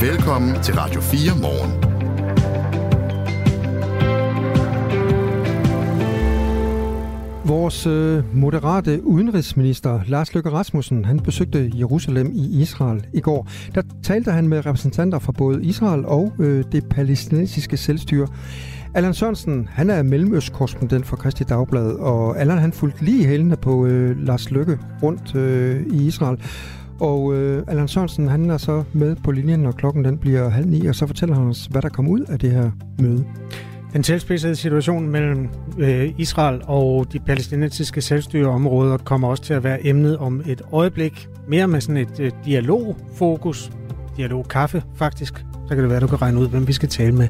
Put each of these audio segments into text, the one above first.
Velkommen til Radio 4 morgen. Vores øh, moderate udenrigsminister Lars Løkke Rasmussen, han besøgte Jerusalem i Israel i går. Der talte han med repræsentanter fra både Israel og øh, det palæstinensiske selvstyre. Allan Sørensen, han er mellemøstkorrespondent for Kristi Dagblad, og Allan han fulgte lige hælene på øh, Lars Løkke rundt øh, i Israel. Og øh, Allan Sørensen, han er så med på linjen, når klokken den bliver halv ni, og så fortæller han os, hvad der kom ud af det her møde. Den tilspidsede situation mellem øh, Israel og de palæstinensiske selvstyreområder kommer også til at være emnet om et øjeblik. Mere med sådan et øh, dialogfokus. Dialogkaffe, faktisk. Så kan det være, du kan regne ud, hvem vi skal tale med.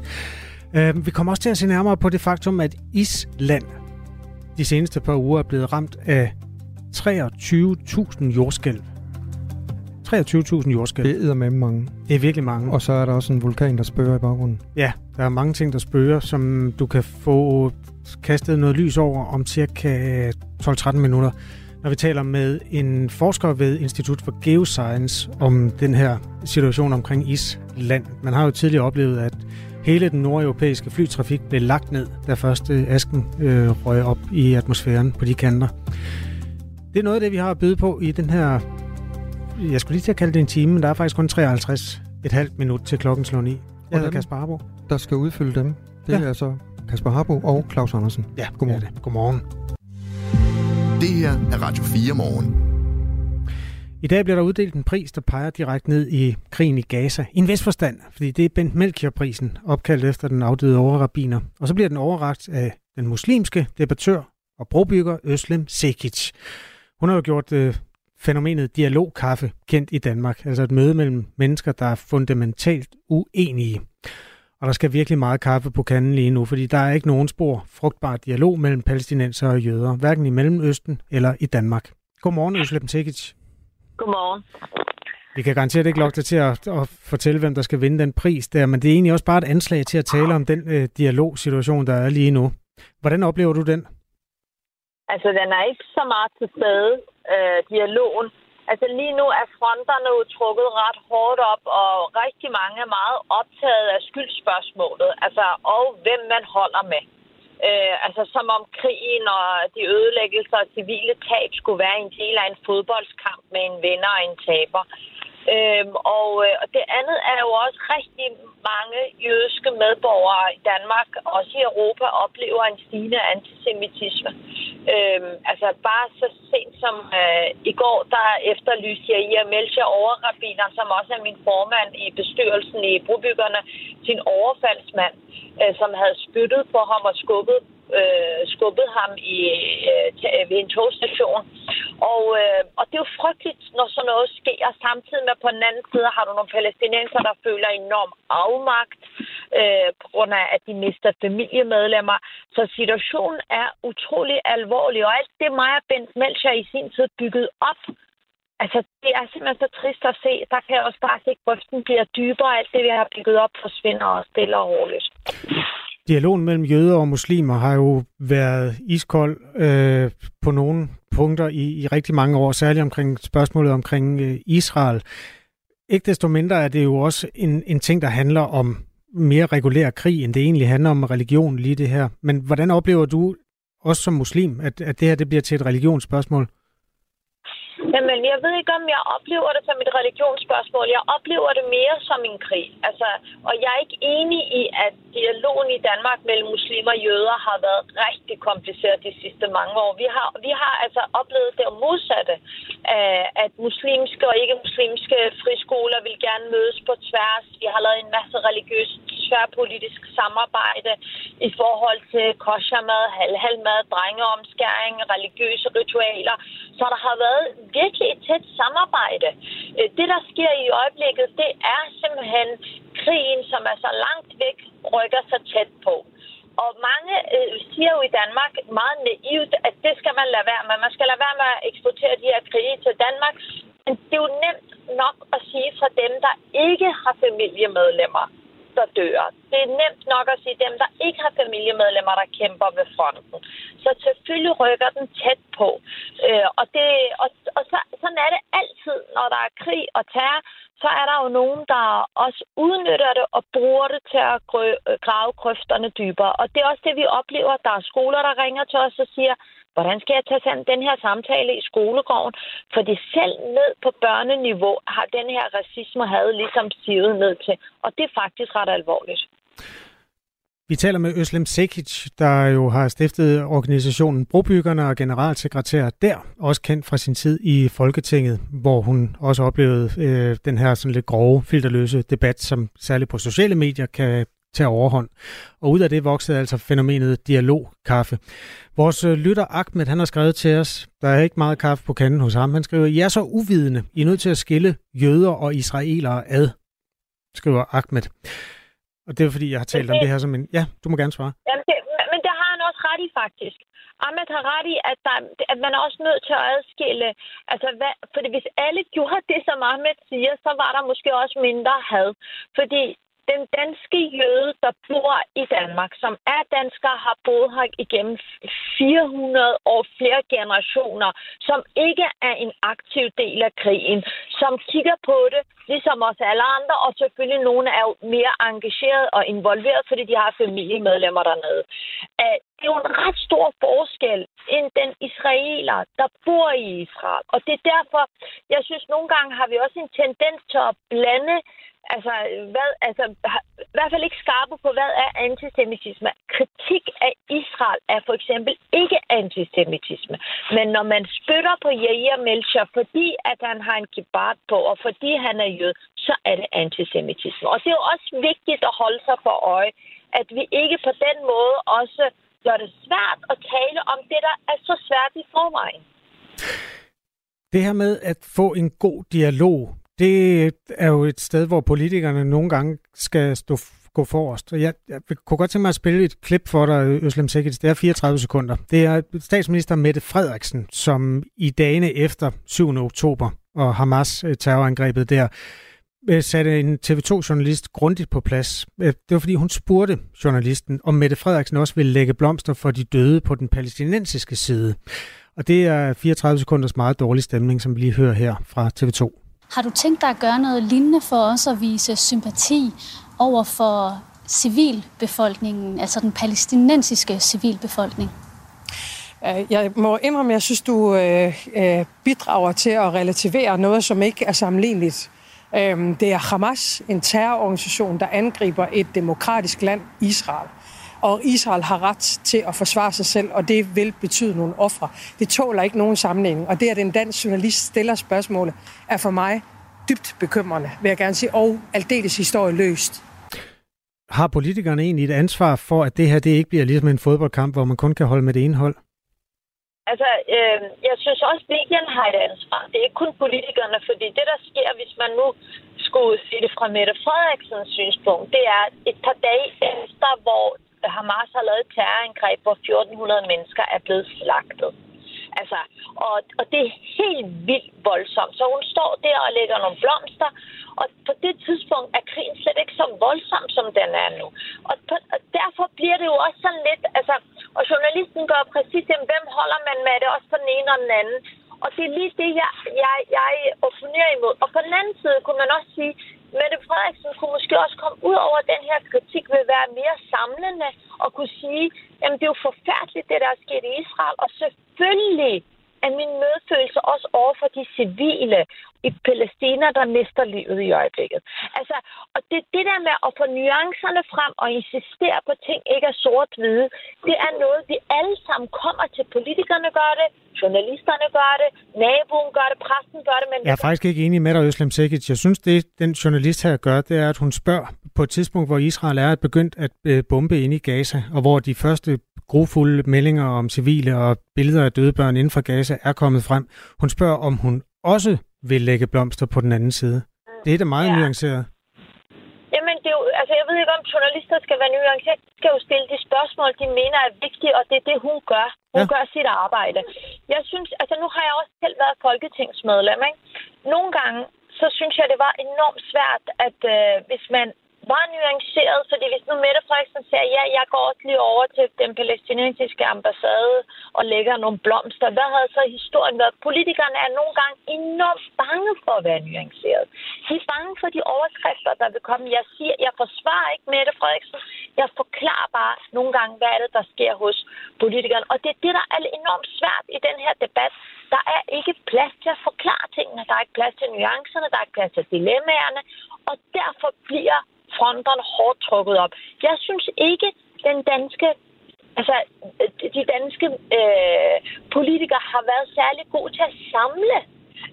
Øh, vi kommer også til at se nærmere på det faktum, at Island de seneste par uger er blevet ramt af 23.000 jordskælv. 23.000 jordskælv. Det er med mange. Det er virkelig mange. Og så er der også en vulkan, der spørger i baggrunden. Ja, der er mange ting, der spørger, som du kan få kastet noget lys over om cirka 12-13 minutter, når vi taler med en forsker ved Institut for Geoscience om den her situation omkring Island. Man har jo tidligere oplevet, at hele den nordeuropæiske flytrafik blev lagt ned, da første asken øh, røg op i atmosfæren på de kanter. Det er noget af det, vi har at byde på i den her jeg skulle lige til at kalde det en time, men der er faktisk kun 53 et halvt minut til klokken slår 9. Jeg hedder Kasper Harbo. Der skal udfylde dem. Det ja. er altså Kasper Harbo og Claus Andersen. Ja, godmorgen. Det. Godmorgen. Det her er Radio 4 morgen. I dag bliver der uddelt en pris, der peger direkte ned i krigen i Gaza. I en vestforstand, fordi det er Bent Melchior-prisen, opkaldt efter den afdøde overrabiner. Og så bliver den overragt af den muslimske debattør og brobygger Øslem Sekic. Hun har jo gjort øh, fænomenet dialogkaffe kendt i Danmark. Altså et møde mellem mennesker, der er fundamentalt uenige. Og der skal virkelig meget kaffe på kanden lige nu, fordi der er ikke nogen spor frugtbar dialog mellem palæstinenser og jøder, hverken i Mellemøsten eller i Danmark. Godmorgen, Øslem Tekic. Godmorgen. Vi kan garanteret ikke lokke dig til at, at fortælle, hvem der skal vinde den pris der, men det er egentlig også bare et anslag til at tale om den øh, dialogsituation, der er lige nu. Hvordan oplever du den? Altså, den er ikke så meget til stede, øh, dialogen. Altså, lige nu er fronterne jo trukket ret hårdt op, og rigtig mange er meget optaget af skyldspørgsmålet, altså, og hvem man holder med. Øh, altså, som om krigen og de ødelæggelser og civile tab skulle være en del af en fodboldskamp med en vinder og en taber. Øhm, og, øh, og det andet er jo også rigtig mange jødiske medborgere i Danmark, også i Europa, oplever en stigende antisemitisme. Øhm, altså bare så sent som øh, i går, der efterlyste jeg i at melde overrabiner, som også er min formand i bestyrelsen i Brobyggerne, sin overfaldsmand, øh, som havde spyttet på ham og skubbet øh, skubbet ham i, øh, øh, ved en togstation. Og, øh, og det er jo frygteligt, når sådan noget sker. Samtidig med på den anden side har du nogle palæstinenser, der føler enorm afmagt øh, på grund af, at de mister familiemedlemmer. Så situationen er utrolig alvorlig, og alt det mig og Bent Melcher i sin tid bygget op, Altså, det er simpelthen så trist at se. Der kan jeg også bare se, at grøften bliver dybere. Alt det, vi har bygget op, forsvinder også stille og roligt. Dialogen mellem jøder og muslimer har jo været iskold øh, på nogle punkter i, i rigtig mange år, særligt omkring spørgsmålet omkring øh, Israel. Ikke desto mindre er det jo også en, en ting, der handler om mere regulær krig, end det egentlig handler om religion lige det her. Men hvordan oplever du også som muslim, at, at det her det bliver til et religionsspørgsmål? Jamen, jeg ved ikke, om jeg oplever det som et religionsspørgsmål. Jeg oplever det mere som en krig. Altså, og jeg er ikke enig i, at dialogen i Danmark mellem muslimer og jøder har været rigtig kompliceret de sidste mange år. Vi har, vi har altså oplevet det modsatte, at muslimske og ikke-muslimske friskoler vil gerne mødes på tværs. Vi har lavet en masse religiøst tværpolitisk samarbejde i forhold til koshermad, halvhalmad, drengeomskæring, religiøse ritualer. Så der har været virkelig et tæt samarbejde. Øh, det, der sker i øjeblikket, det er simpelthen krigen, som er så langt væk, rykker sig tæt på. Og mange øh, siger jo i Danmark meget naivt, at det skal man lade være med. Man skal lade være med at eksportere de her krige til Danmark. Men det er jo nemt nok at sige fra dem, der ikke har familiemedlemmer der dør. Det er nemt nok at sige dem, der ikke har familiemedlemmer, der kæmper ved fronten. Så selvfølgelig rykker den tæt på. Øh, og det, og, og så, sådan er det altid, når der er krig og terror, så er der jo nogen, der også udnytter det og bruger det til at øh, grave krøfterne dybere. Og det er også det, vi oplever. Der er skoler, der ringer til os og siger, hvordan skal jeg tage sådan den her samtale i skolegården? Fordi selv ned på børneniveau har den her racisme havde ligesom sivet ned til. Og det er faktisk ret alvorligt. Vi taler med Øslem Sekic, der jo har stiftet organisationen Brobyggerne og generalsekretær der, også kendt fra sin tid i Folketinget, hvor hun også oplevede øh, den her sådan lidt grove, filterløse debat, som særligt på sociale medier kan tage overhånd. Og ud af det voksede altså fænomenet dialogkaffe. Vores øh, lytter Ahmed, han har skrevet til os, der er ikke meget kaffe på kanden hos ham. Han skriver, I er så uvidende. I er nødt til at skille jøder og israelere ad, skriver Ahmed. Og det er fordi, jeg har talt det, om det her som en... Ja, du må gerne svare. Jamen det, men det har han også ret i, faktisk. Ahmed har ret i, at, der, at man er også nødt til at adskille. Altså, hvad, fordi hvis alle gjorde det, som Ahmed siger, så var der måske også mindre had. Fordi den danske jøde, der bor i Danmark, som er dansker, har boet her igennem 400 år, flere generationer, som ikke er en aktiv del af krigen, som kigger på det, ligesom os alle andre, og selvfølgelig nogle er jo mere engageret og involveret, fordi de har familiemedlemmer dernede. Det er jo en ret stor forskel end den israeler, der bor i Israel. Og det er derfor, jeg synes, nogle gange har vi også en tendens til at blande altså, hvad, altså, i hvert fald ikke skarpe på, hvad er antisemitisme. Kritik af Israel er for eksempel ikke antisemitisme. Men når man spytter på Jair Melcher, fordi at han har en kibbard på, og fordi han er jød, så er det antisemitisme. Og det er jo også vigtigt at holde sig for øje, at vi ikke på den måde også gør det svært at tale om det, der er så svært i forvejen. Det her med at få en god dialog, det er jo et sted, hvor politikerne nogle gange skal stå gå forrest. Jeg, jeg kunne godt tænke mig at spille et klip for dig, Øslem Sikkert. Det er 34 sekunder. Det er statsminister Mette Frederiksen, som i dagene efter 7. oktober og Hamas-terrorangrebet der, satte en TV2-journalist grundigt på plads. Øh, det var fordi, hun spurgte journalisten, om Mette Frederiksen også ville lægge blomster for de døde på den palæstinensiske side. Og det er 34 sekunders meget dårlig stemning, som vi lige hører her fra TV2. Har du tænkt dig at gøre noget lignende for os at vise sympati over for civilbefolkningen, altså den palæstinensiske civilbefolkning? Øh, jeg må indrømme, at jeg synes, du øh, øh, bidrager til at relativere noget, som ikke er sammenligneligt. Øhm, det er Hamas, en terrororganisation, der angriber et demokratisk land, Israel og Israel har ret til at forsvare sig selv, og det vil betyde nogle ofre. Det tåler ikke nogen sammenligning, og det, at en dansk journalist stiller spørgsmålet, er for mig dybt bekymrende, vil jeg gerne sige, og aldeles historie løst. Har politikerne egentlig et ansvar for, at det her det ikke bliver ligesom en fodboldkamp, hvor man kun kan holde med det indhold? Altså, øh, jeg synes også, at medierne har et ansvar. Det er ikke kun politikerne, fordi det, der sker, hvis man nu skulle se det fra Mette Frederiksens synspunkt, det er et par dage efter, hvor Hamas har lavet et terrorangreb, hvor 1400 mennesker er blevet slagtet. Altså, og, og det er helt vildt voldsomt. Så hun står der og lægger nogle blomster, og på det tidspunkt er krigen slet ikke så voldsom, som den er nu. Og, på, og derfor bliver det jo også sådan lidt, altså, og journalisten gør præcis det, hvem holder man med det, også på den ene og den anden. Og det er lige det, jeg, jeg, jeg opponerer imod. Og på den anden side kunne man også sige, Mette Frederiksen kunne måske også komme ud over den her kritik ved at være mere samlende og kunne sige, at det er jo forfærdeligt, det der er sket i Israel, og selvfølgelig er min medfølelse også over for de civile i Palæstina, der mister livet i øjeblikket. Altså, og det, det der med at få nuancerne frem og insistere på ting ikke er sort-hvide, det er noget, vi alle sammen kommer til. Politikerne gør det, journalisterne gør det, naboen gør det, præsten gør det. Men jeg er faktisk ikke enig med dig, Øslem Sekic. Jeg synes, det den journalist her gør, det er, at hun spørger på et tidspunkt, hvor Israel er begyndt at øh, bombe ind i Gaza, og hvor de første grofulde meldinger om civile og billeder af døde børn inden for Gaza er kommet frem. Hun spørger, om hun også vil lægge blomster på den anden side. Det er da meget ja. nuanceret. Jamen, det er jo, altså, jeg ved ikke, om journalister skal være nuanceret. De skal jo stille de spørgsmål, de mener er vigtige, og det er det, hun gør. Hun ja. gør sit arbejde. Jeg synes, altså nu har jeg også selv været folketingsmedlem, ikke? Nogle gange, så synes jeg, det var enormt svært, at øh, hvis man meget nuanceret, fordi hvis nu Mette Frederiksen siger, ja, jeg går også lige over til den palæstinensiske ambassade og lægger nogle blomster, hvad havde så historien været? Politikerne er nogle gange enormt bange for at være nuanceret. De er bange for de overskrifter, der vil komme. Jeg siger, jeg forsvarer ikke Mette Frederiksen. Jeg forklarer bare nogle gange, hvad er det, der sker hos politikerne. Og det er det, der er enormt svært i den her debat. Der er ikke plads til at forklare tingene. Der er ikke plads til nuancerne. Der er ikke plads til dilemmaerne. Og derfor bliver fronterne hårdt trukket op. Jeg synes ikke, den danske altså, øh, de danske øh, politikere har været særlig gode til at samle.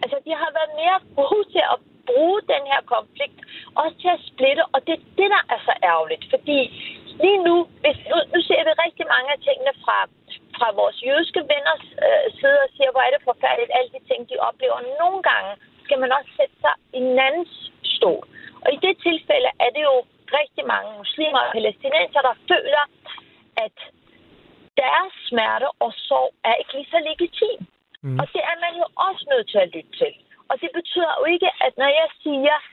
Altså, de har været mere gode til at bruge den her konflikt, også til at splitte, og det er det, der er så ærgerligt, fordi lige nu, hvis, nu, nu ser vi rigtig mange af tingene fra, fra vores jødiske venners øh, side og siger, hvor er det forfærdeligt, alle de ting, de oplever. Nogle gange skal man også sætte sig i en andens stol. Og i det tilfælde er det jo rigtig mange muslimer og palæstinenser, der føler, at deres smerte og sorg er ikke lige så legitim. Mm. Og det er man jo også nødt til at lytte til. Og det betyder jo ikke, at når jeg siger, at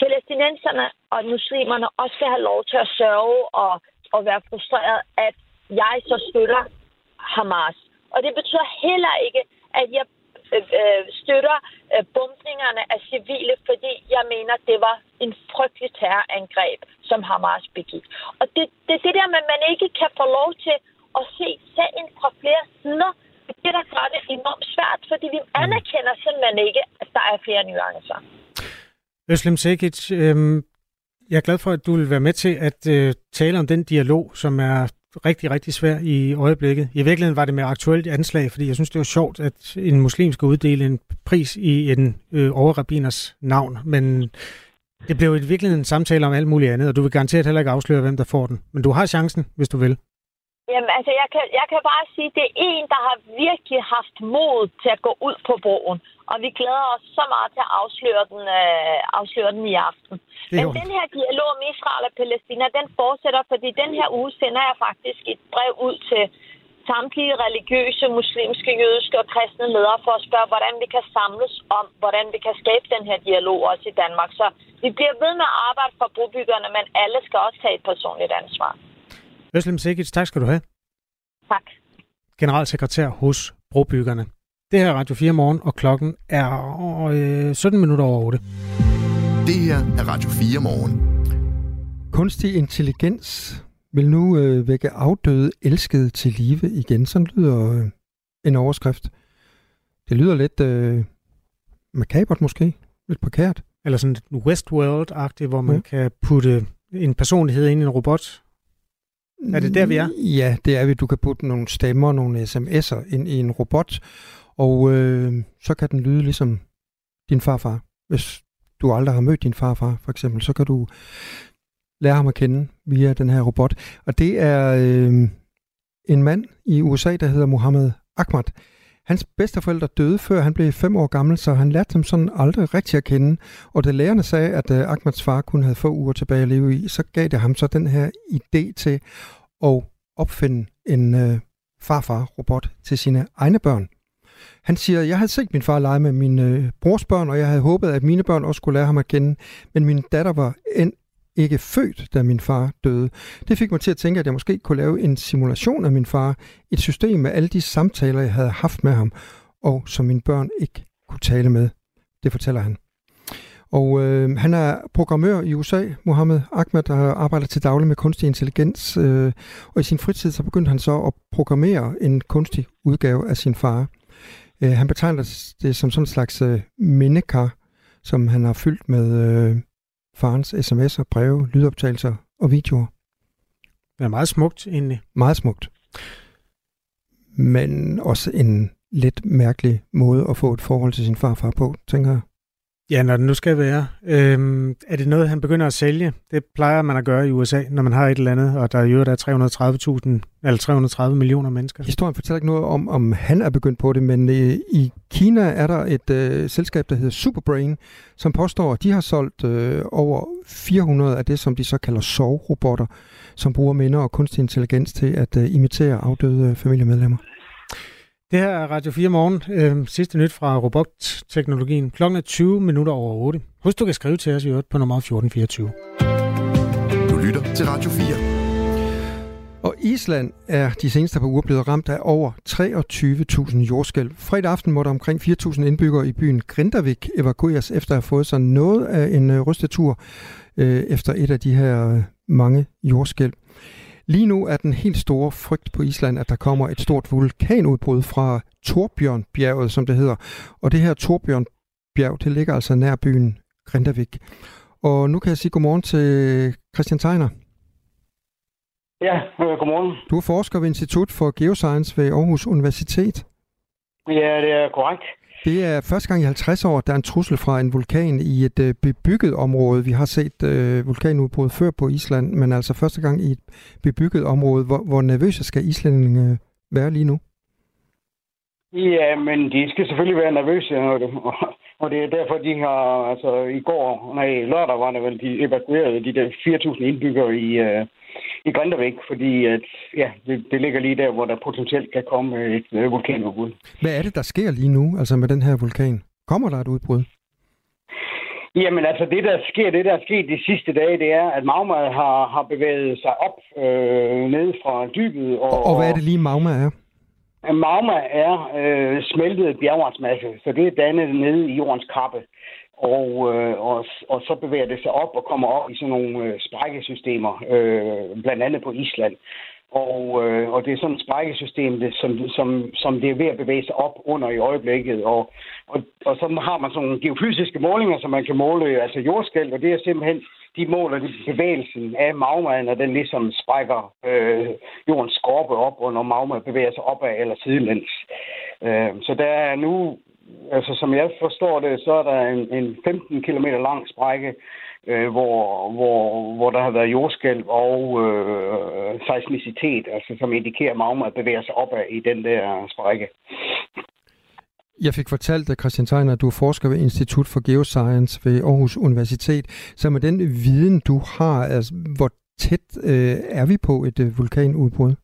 palæstinenserne og muslimerne også skal have lov til at sørge og, og være frustreret, at jeg så støtter Hamas. Og det betyder heller ikke, at jeg Øh, øh, støtter øh, bumpningerne af civile, fordi jeg mener, det var en frygtelig terrorangreb, som Hamas begik. Og det, det, det der med, at man ikke kan få lov til at se sagen fra flere sider, det der gør det enormt svært, fordi vi mm. anerkender simpelthen ikke, at der er flere nuancer. Øslem Sekic, øh, jeg er glad for, at du vil være med til at øh, tale om den dialog, som er rigtig, rigtig svær i øjeblikket. I virkeligheden var det med aktuelt anslag, fordi jeg synes, det var sjovt, at en muslim skal uddele en pris i en øh, overrabiners navn, men det blev i virkeligheden en samtale om alt muligt andet, og du vil garanteret heller ikke afsløre, hvem der får den. Men du har chancen, hvis du vil. Jamen, altså, jeg kan, jeg kan bare sige, at det er en, der har virkelig haft mod til at gå ud på broen. Og vi glæder os så meget til at afsløre den, øh, afsløre den i aften. Men den her dialog om Israel og Palæstina, den fortsætter, fordi den her uge sender jeg faktisk et brev ud til samtlige religiøse, muslimske, jødiske og kristne ledere for at spørge, hvordan vi kan samles om, hvordan vi kan skabe den her dialog også i Danmark. Så vi bliver ved med at arbejde for brobyggerne, men alle skal også tage et personligt ansvar. Øslem Sikic, tak skal du have. Tak. Generalsekretær hos Brobyggerne. Det her er Radio 4 morgen, og klokken er øh, 17 minutter over 8. Det her er Radio 4 morgen. Kunstig intelligens vil nu øh, vække afdøde elskede til live igen. Sådan lyder øh, en overskrift. Det lyder lidt øh, makabert måske. Lidt prekært. Eller sådan Westworld-agtigt, hvor man ja. kan putte en personlighed ind i en robot, er det der, vi er? Ja, det er vi. Du kan putte nogle stemmer, nogle sms'er ind i en robot, og øh, så kan den lyde ligesom din farfar. Hvis du aldrig har mødt din farfar, for eksempel, så kan du lære ham at kende via den her robot. Og det er øh, en mand i USA, der hedder Mohammed Ahmad. Hans bedsteforældre døde, før han blev fem år gammel, så han lærte dem sådan aldrig rigtig at kende. Og da lærerne sagde, at uh, Ahmads far kun havde få uger tilbage at leve i, så gav det ham så den her idé til at opfinde en uh, farfar-robot til sine egne børn. Han siger, jeg havde set min far lege med mine øh, brors børn, og jeg havde håbet, at mine børn også skulle lære ham at kende. Men min datter var end ikke født, da min far døde. Det fik mig til at tænke, at jeg måske kunne lave en simulation af min far, et system med alle de samtaler, jeg havde haft med ham, og som mine børn ikke kunne tale med. Det fortæller han. Og øh, han er programmør i USA, Mohammed Ahmed, der arbejder til daglig med kunstig intelligens. Øh, og i sin fritid så begyndte han så at programmere en kunstig udgave af sin far. Øh, han betegner det som sådan en slags øh, mindekar, som han har fyldt med øh, farens sms'er, breve, lydoptagelser og videoer. Det er meget smukt egentlig. Meget smukt. Men også en lidt mærkelig måde at få et forhold til sin farfar på, tænker jeg. Ja, når det nu skal være. Øhm, er det noget, han begynder at sælge? Det plejer man at gøre i USA, når man har et eller andet, og der er jo der 330.000 eller 330 millioner mennesker. Historien fortæller ikke noget om, om han er begyndt på det, men øh, i Kina er der et øh, selskab, der hedder Superbrain, som påstår, at de har solgt øh, over 400 af det, som de så kalder sovrobotter, som bruger minder og kunstig intelligens til at øh, imitere afdøde øh, familiemedlemmer. Det her er Radio 4 morgen. Øh, sidste nyt fra robotteknologien. Klokken er 20 minutter over 8. Husk, du kan skrive til os i øvrigt på nummer 1424. lytter til Radio 4. Og Island er de seneste par uger blevet ramt af over 23.000 jordskælv. Fredag aften måtte omkring 4.000 indbyggere i byen Grindavik evakueres efter at have fået sig noget af en øh, rystetur øh, efter et af de her øh, mange jordskælv. Lige nu er den helt store frygt på Island, at der kommer et stort vulkanudbrud fra Torbjørnbjerget, som det hedder. Og det her Torbjørnbjerg, det ligger altså nær byen Grindavik. Og nu kan jeg sige godmorgen til Christian Tegner. Ja, øh, godmorgen. Du er forsker ved Institut for Geoscience ved Aarhus Universitet. Ja, det er korrekt. Det er første gang i 50 år, der er en trussel fra en vulkan i et øh, bebygget område. Vi har set øh, vulkanudbrud før på Island, men altså første gang i et bebygget område. Hvor, hvor nervøse skal islændinge øh, være lige nu? Ja, men de skal selvfølgelig være nervøse, og det, og det er derfor, de har, altså i går, nej, lørdag var det vel, de evakuerede de der 4.000 indbyggere i, øh, i Grindavik, fordi at, ja, det, det ligger lige der, hvor der potentielt kan komme et uh, vulkanudbrud. Hvad er det, der sker lige nu, altså med den her vulkan? Kommer der et udbrud? Jamen altså, det der sker, det der er sket de sidste dage, det er, at magma har, har bevæget sig op øh, ned fra dybet. Og, og, og hvad er det lige, magma er? Magma er øh, smeltet bjergvartsmasse, så det er dannet nede i jordens kappe. Og, øh, og, og så bevæger det sig op og kommer op i sådan nogle øh, sprækkesystemer, øh, blandt andet på Island. Og, øh, og det er sådan et sprækkesystem, det, som, som, som det er ved at bevæge sig op under i øjeblikket. Og, og, og så har man sådan nogle geofysiske målinger, som man kan måle, øh, altså jordskæld, og det er simpelthen de måler de bevægelsen af magmaen, og den ligesom sprækker øh, jordens skorpe op, og når magma bevæger sig opad eller sidelæns. Øh, så der er nu, altså som jeg forstår det, så er der en, en 15 km lang sprække, øh, hvor, hvor, hvor der har været jordskælv og øh, seismicitet, altså som indikerer, at magma bevæger sig opad i den der sprække. Jeg fik fortalt dig, Christian Theiner, at du er forsker ved Institut for Geoscience ved Aarhus Universitet. Så med den viden, du har, altså, hvor tæt øh, er vi på et øh, vulkanudbrud?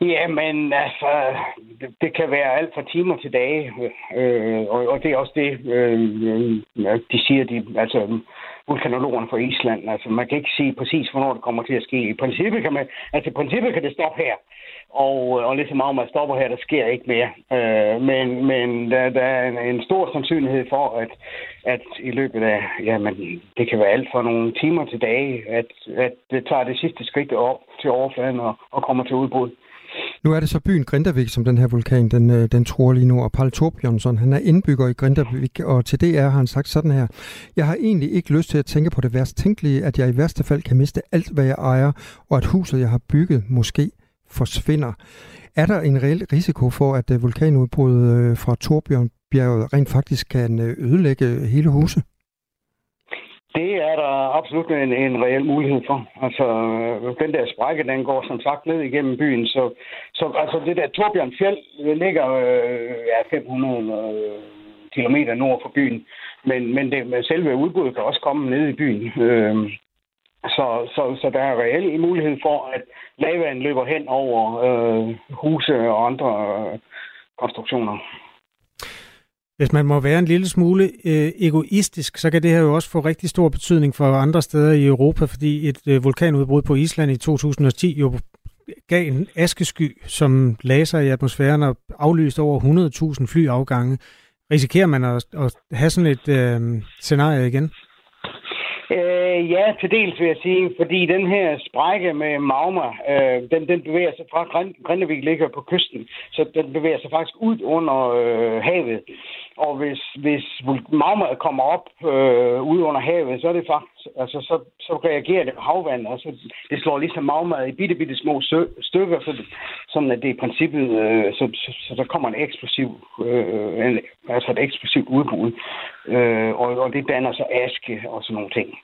Jamen, altså, det, det kan være alt fra timer til dage, øh, og, og det er også det, øh, øh de siger, de, altså vulkanologerne fra Island. Altså, man kan ikke sige præcis, hvornår det kommer til at ske. I princippet kan, man, altså, i princippet kan det stoppe her, og, øh, og ligesom meget, man stopper her, der sker ikke mere. Øh, men men der, der er en, en stor sandsynlighed for, at, at i løbet af, jamen, det kan være alt fra nogle timer til dage, at, at det tager det sidste skridt op til overfladen og, og kommer til udbrud. Nu er det så byen Grindavik, som den her vulkan, den, øh, den tror lige nu, og Paul Torbjørnsson, han er indbygger i Grindavik, og til det er han sagt sådan her. Jeg har egentlig ikke lyst til at tænke på det værst tænkelige, at jeg i værste fald kan miste alt, hvad jeg ejer, og at huset, jeg har bygget, måske forsvinder. Er der en reel risiko for, at øh, vulkanudbruddet øh, fra Torbjørnbjerget rent faktisk kan ødelægge hele huset? Det er der absolut en, en reel mulighed for. Altså, øh, den der sprække, den går som sagt ned igennem byen, så, så altså, det der Torbjørn Fjeld øh, ligger øh, ja, 500 øh, km nord for byen, men, men det, selve udbuddet kan også komme ned i byen. Øh, så, så, så der er reelt mulighed for, at lavaen løber hen over øh, huse og andre øh, konstruktioner. Hvis man må være en lille smule øh, egoistisk, så kan det her jo også få rigtig stor betydning for andre steder i Europa, fordi et øh, vulkanudbrud på Island i 2010 jo gav en askesky, som lagde sig i atmosfæren og aflyste over 100.000 flyafgange. Risikerer man at, at have sådan et øh, scenarie igen? Øh, ja, til dels vil jeg sige, fordi den her sprække med magma, øh, den, den bevæger sig fra Grindevik ligger på kysten, så den bevæger sig faktisk ud under øh, havet. Og hvis, hvis magma kommer op øh, ud under havet, så er det faktisk, altså, så, så reagerer det på havvand, og så det slår ligesom magma i bitte, bitte små stykker, så det, sådan at det i princippet, øh, så, så, så, der kommer en eksplosiv, øh, en, altså et eksplosivt udbrud, øh, og, og det danner så aske og sådan nogle ting.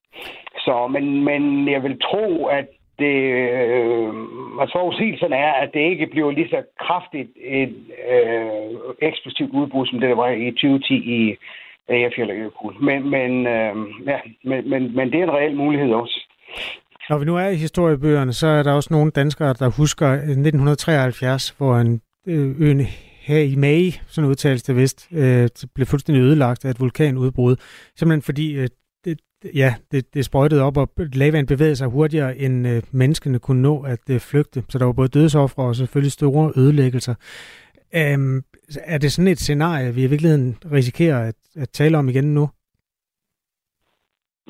Så, men, men jeg vil tro, at det, øh, altså forudsigelsen er, at det ikke bliver lige så kraftigt et øh, eksplosivt udbrud, som det der var i 2010 i Ærefjell og Men, men, øh, ja, men, men, men det er en reel mulighed også. Når vi nu er i historiebøgerne, så er der også nogle danskere, der husker 1973, hvor en øh, øen her i Mage, sådan udtales det vist, øh, blev fuldstændig ødelagt af et vulkanudbrud. Simpelthen fordi øh, ja, det, det sprøjtede op, og lavaen bevægede sig hurtigere, end øh, menneskene kunne nå at øh, flygte. Så der var både dødsoffre og selvfølgelig store ødelæggelser. Øhm, er det sådan et scenarie, vi i virkeligheden risikerer at, at tale om igen nu?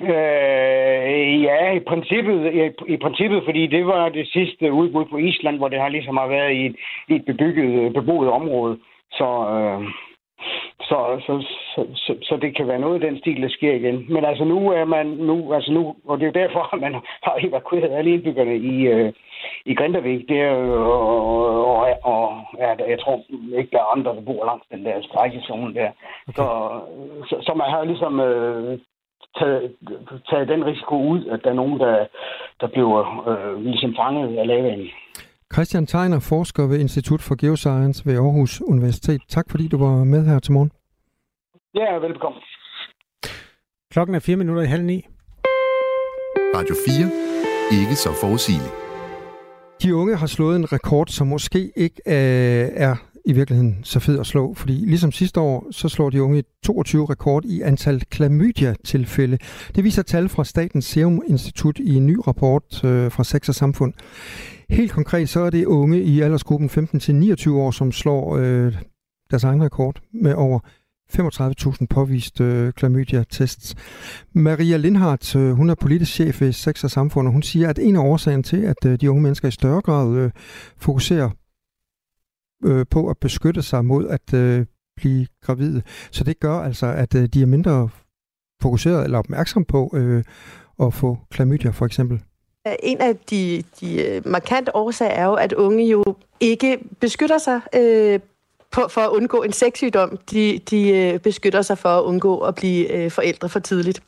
Øh, ja, i princippet, i, i princippet, fordi det var det sidste udbud på Island, hvor det har ligesom har været i et, i et bebygget, beboet område. Så, øh, så, så, så, så, så det kan være noget i den stil, der sker igen. Men altså nu er man, nu, altså nu, og det er jo derfor, at man har evakueret alle indbyggerne i, øh, i Grindavik. Det er og, og, og ja, jeg tror ikke, der er andre, der bor langs den der strækkezone der. Okay. Så, så, så man har ligesom øh, taget, taget den risiko ud, at der er nogen, der, der bliver øh, ligesom fanget af lavaen. Christian Tegner, forsker ved Institut for Geoscience ved Aarhus Universitet. Tak fordi du var med her til morgen. Ja, velkommen. Klokken er fire minutter i halv ni. Radio 4. Ikke så forudsigeligt. De unge har slået en rekord, som måske ikke øh, er i virkeligheden så fed at slå, fordi ligesom sidste år, så slår de unge 22 rekord i antal klamydia-tilfælde. Det viser tal fra Statens Serum Institut i en ny rapport øh, fra Sex og Samfund. Helt konkret så er det unge i aldersgruppen 15-29 år, som slår øh, deres egen rekord med over 35.000 påviste øh, klamydia-tests. Maria Lindhardt, øh, hun er politisk chef i Sex og Samfund, og hun siger, at en af årsagen til, at øh, de unge mennesker i større grad øh, fokuserer øh, på at beskytte sig mod at øh, blive gravide. Så det gør altså, at øh, de er mindre fokuseret eller opmærksom på øh, at få klamydia for eksempel. En af de, de øh, markante årsager er jo, at unge jo ikke beskytter sig øh, på, for at undgå en sexsygdom. De, de øh, beskytter sig for at undgå at blive øh, forældre for tidligt.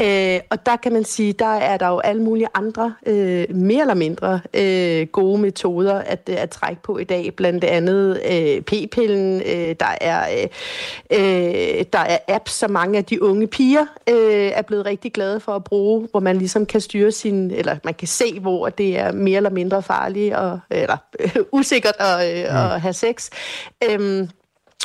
Øh, og der kan man sige, der er der jo alle mulige andre, øh, mere eller mindre øh, gode metoder at, øh, at trække på i dag. Blandt andet øh, p-pillen, øh, der, er, øh, øh, der er apps, som mange af de unge piger øh, er blevet rigtig glade for at bruge, hvor man ligesom kan styre sin, eller man kan se, hvor det er mere eller mindre farligt, og, eller øh, usikkert at, øh, ja. at have sex. Øhm,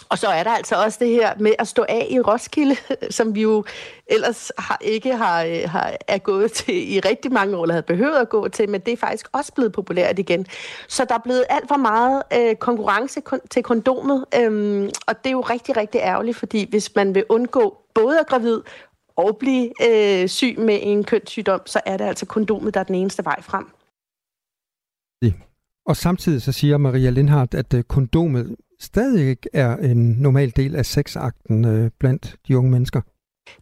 og så er der altså også det her med at stå af i Roskilde, som vi jo ellers har, ikke har, øh, har, er gået til i rigtig mange år, eller havde behøvet at gå til, men det er faktisk også blevet populært igen. Så der er blevet alt for meget øh, konkurrence kon- til kondomet, øhm, og det er jo rigtig, rigtig ærgerligt, fordi hvis man vil undgå både at gravid og blive øh, syg med en kønssygdom, så er det altså kondomet, der er den eneste vej frem. Og samtidig så siger Maria Lindhardt, at øh, kondomet stadig er en normal del af sexakten øh, blandt de unge mennesker.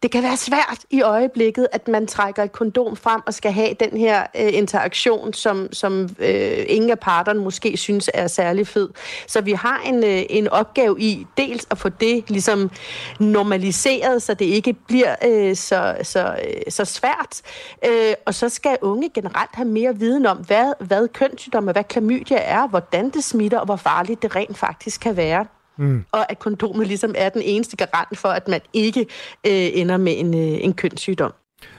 Det kan være svært i øjeblikket, at man trækker et kondom frem og skal have den her øh, interaktion, som, som øh, ingen af parterne måske synes er særlig fed. Så vi har en, øh, en opgave i dels at få det ligesom normaliseret, så det ikke bliver øh, så, så, øh, så svært. Øh, og så skal unge generelt have mere viden om, hvad, hvad kønssygdomme, hvad klamydia er, hvordan det smitter og hvor farligt det rent faktisk kan være. Mm. Og at kondomet ligesom er den eneste garant for, at man ikke øh, ender med en, øh, en kønssygdom.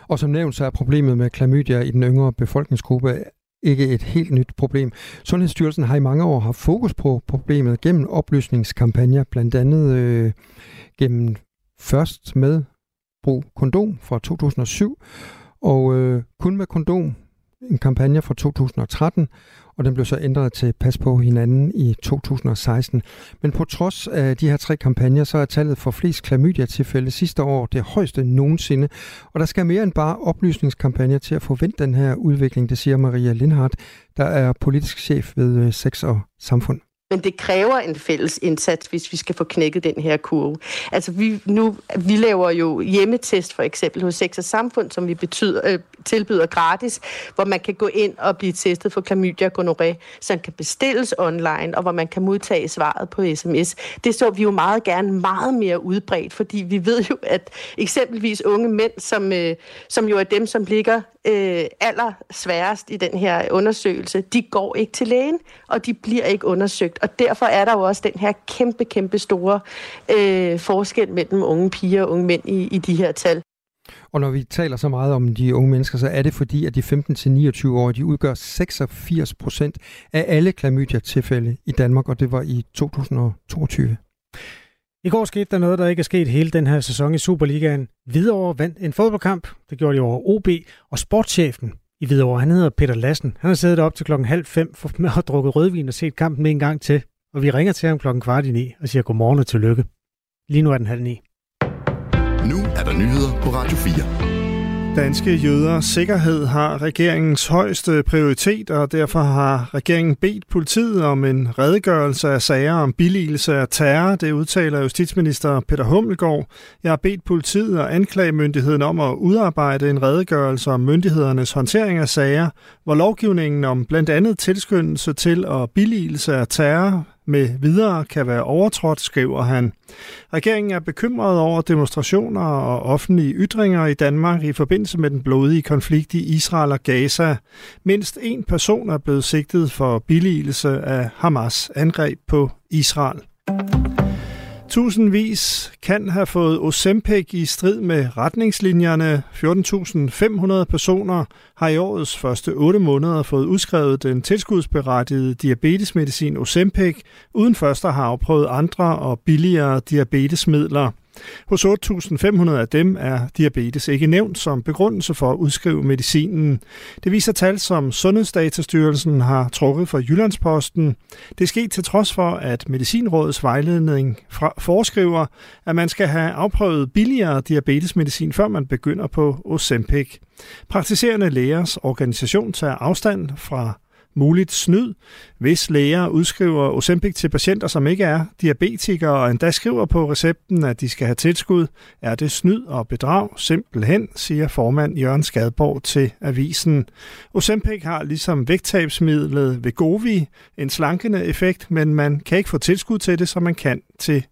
Og som nævnt, så er problemet med klamydia i den yngre befolkningsgruppe ikke et helt nyt problem. Sundhedsstyrelsen har i mange år haft fokus på problemet gennem oplysningskampagner, blandt andet øh, gennem først med brug kondom fra 2007, og øh, kun med kondom, en kampagne fra 2013, og den blev så ændret til Pas på hinanden i 2016. Men på trods af de her tre kampagner, så er tallet for flest klamydia-tilfælde sidste år det højeste nogensinde. Og der skal mere end bare oplysningskampagner til at forvente den her udvikling, det siger Maria Lindhardt, der er politisk chef ved øh, Sex og Samfund. Men det kræver en fælles indsats, hvis vi skal få knækket den her kurve. Altså vi, nu, vi laver jo hjemmetest for eksempel hos Sex og Samfund, som vi betyder, øh, tilbyder gratis, hvor man kan gå ind og blive testet for klamydia og gonoré, som kan bestilles online, og hvor man kan modtage svaret på sms. Det så vi jo meget gerne meget mere udbredt, fordi vi ved jo, at eksempelvis unge mænd, som, øh, som jo er dem, som ligger øh, allersværest i den her undersøgelse, de går ikke til lægen, og de bliver ikke undersøgt. Og derfor er der jo også den her kæmpe, kæmpe store øh, forskel mellem unge piger og unge mænd i, i de her tal. Og når vi taler så meget om de unge mennesker, så er det fordi, at de 15-29-årige, de udgør 86 procent af alle klamydia-tilfælde i Danmark, og det var i 2022. I går skete der noget, der ikke er sket hele den her sæson i Superligaen. Hvidovre vandt en fodboldkamp. Det gjorde de over OB. Og sportschefen i Hvidovre, han hedder Peter Lassen. Han har siddet op til klokken halv fem for med at drukke rødvin og set kampen en gang til. Og vi ringer til ham klokken kvart i ni og siger godmorgen og tillykke. Lige nu er den halv ni. Nu er der nyheder på Radio 4. Danske jøders sikkerhed har regeringens højeste prioritet, og derfor har regeringen bedt politiet om en redegørelse af sager om billigelse af terror. Det udtaler justitsminister Peter Hummelgaard. Jeg har bedt politiet og anklagemyndigheden om at udarbejde en redegørelse om myndighedernes håndtering af sager, hvor lovgivningen om blandt andet tilskyndelse til og billigelse af terror med videre kan være overtrådt, skriver han. Regeringen er bekymret over demonstrationer og offentlige ytringer i Danmark i forbindelse med den blodige konflikt i Israel og Gaza. Mindst en person er blevet sigtet for billigelse af Hamas angreb på Israel. Tusindvis kan have fået Ozempic i strid med retningslinjerne. 14.500 personer har i årets første 8 måneder fået udskrevet den tilskudsberettigede diabetesmedicin Ozempic, uden først at have afprøvet andre og billigere diabetesmidler. Hos 8.500 af dem er diabetes ikke nævnt som begrundelse for at udskrive medicinen. Det viser tal, som Sundhedsdatastyrelsen har trukket fra Jyllandsposten. Det er sket til trods for, at Medicinrådets vejledning foreskriver, at man skal have afprøvet billigere diabetesmedicin, før man begynder på Ozempic. Praktiserende lægers organisation tager afstand fra muligt snyd, hvis læger udskriver Ozempic til patienter, som ikke er diabetikere, og endda skriver på recepten, at de skal have tilskud, er det snyd og bedrag simpelthen, siger formand Jørgen Skadborg til avisen. Ozempic har ligesom vægttabsmidlet Vegovi en slankende effekt, men man kan ikke få tilskud til det, som man kan til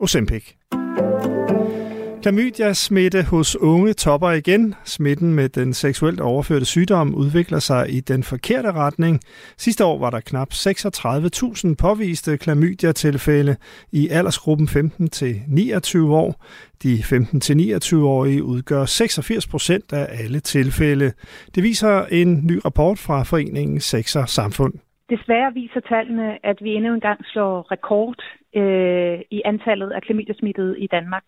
Ozempic. Klamydia-smitte hos unge topper igen. Smitten med den seksuelt overførte sygdom udvikler sig i den forkerte retning. Sidste år var der knap 36.000 påviste klamydia-tilfælde i aldersgruppen 15-29 år. De 15-29-årige udgør 86 procent af alle tilfælde. Det viser en ny rapport fra foreningen Sexer Samfund. Desværre viser tallene, at vi endnu engang slår rekord øh, i antallet af klamydia-smittede i Danmark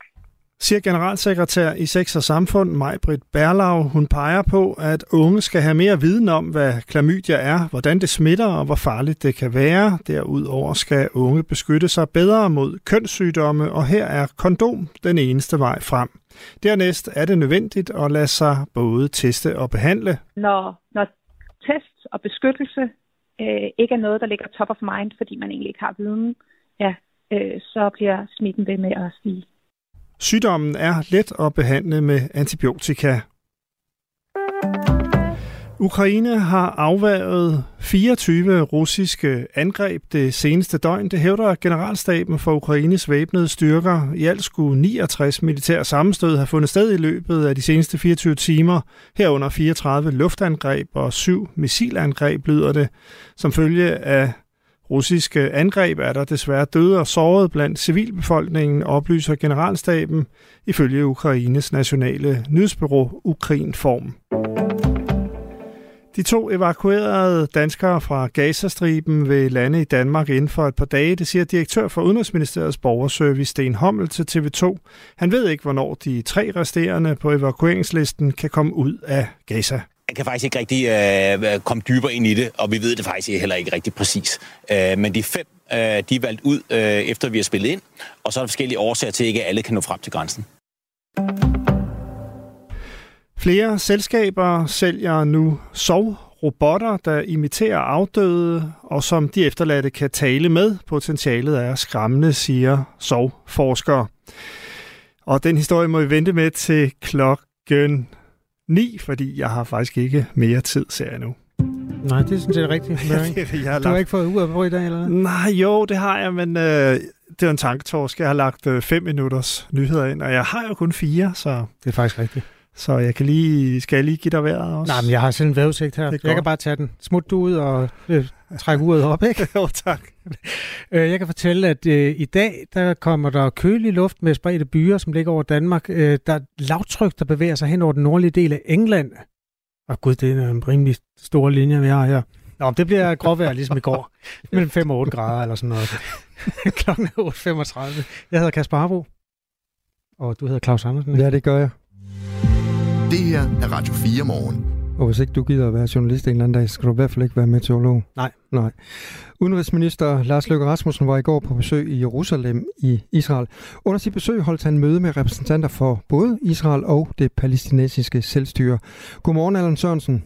siger generalsekretær i Sex og Samfund, Majbrit Berlau. Hun peger på, at unge skal have mere viden om, hvad klamydia er, hvordan det smitter og hvor farligt det kan være. Derudover skal unge beskytte sig bedre mod kønssygdomme, og her er kondom den eneste vej frem. Dernæst er det nødvendigt at lade sig både teste og behandle. Når, når test og beskyttelse øh, ikke er noget, der ligger top of mind, fordi man egentlig ikke har viden, ja, øh, så bliver smitten ved med at stige. Sygdommen er let at behandle med antibiotika. Ukraine har afværget 24 russiske angreb det seneste døgn. Det hævder generalstaben for Ukraines væbnede styrker. I alt skulle 69 militære sammenstød have fundet sted i løbet af de seneste 24 timer. Herunder 34 luftangreb og 7 missilangreb lyder det. Som følge af russiske angreb er der desværre døde og sårede blandt civilbefolkningen, oplyser generalstaben ifølge Ukraines nationale nyhedsbyrå Ukrainform. De to evakuerede danskere fra Gazastriben vil lande i Danmark inden for et par dage, det siger direktør for Udenrigsministeriets borgerservice Sten Hommel til TV2. Han ved ikke, hvornår de tre resterende på evakueringslisten kan komme ud af Gaza kan faktisk ikke rigtig øh, øh, komme dybere ind i det, og vi ved det faktisk heller ikke rigtig præcis. Øh, men de fem, øh, de er valgt ud, øh, efter vi har spillet ind, og så er der forskellige årsager til, at ikke alle kan nå frem til grænsen. Flere selskaber sælger nu sovrobotter, der imiterer afdøde, og som de efterladte kan tale med. Potentialet er skræmmende, siger sovforskere. Og den historie må vi vente med til klokken 9, fordi jeg har faktisk ikke mere tid, ser jeg nu. Nej, det synes jeg er rigtigt. jeg har du har ikke fået ud på i dag, eller Nej, jo, det har jeg, men øh, det er en tanketorsk. Jeg har lagt øh, fem minutters nyheder ind, og jeg har jo kun fire, så... Det er faktisk rigtigt. Så jeg kan lige, skal jeg lige give dig vejret også? Nej, men jeg har selv en vejrudsigt her. Jeg kan bare tage den. Smut du ud og øh, trække uret op, ikke? jo, tak. Øh, jeg kan fortælle, at øh, i dag der kommer der kølig luft med spredte byer, som ligger over Danmark. Øh, der er lavtryk, der bevæger sig hen over den nordlige del af England. Og gud, det er en rimelig stor linje, vi har her. Nå, det bliver gråvejr ligesom i går. Mellem 5 og 8 grader eller sådan noget. Klokken er 8.35. Jeg hedder Kasper Harbo. Og du hedder Claus Andersen. Ja, det gør jeg. Det her er Radio 4 morgen. Og hvis ikke du gider at være journalist en eller anden dag, skal du i hvert fald ikke være meteorolog. Nej. Nej. Udenrigsminister Lars Løkke Rasmussen var i går på besøg i Jerusalem i Israel. Under sit besøg holdt han møde med repræsentanter for både Israel og det palæstinensiske selvstyre. Godmorgen, Allan Sørensen.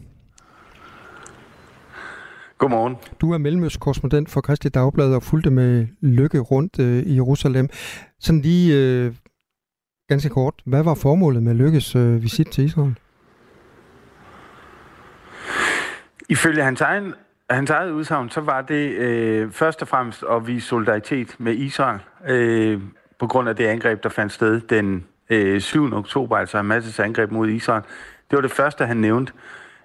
Godmorgen. Du er mellemøstkorrespondent for Kristelig Dagblad og fulgte med Lykke rundt øh, i Jerusalem. Sådan lige øh, ganske kort, hvad var formålet med Lykkes øh, visit til Israel? Ifølge hans egen hans eget udsagn, så var det øh, først og fremmest at vise solidaritet med Israel øh, på grund af det angreb, der fandt sted den øh, 7. oktober, altså Hamas' angreb mod Israel. Det var det første, han nævnte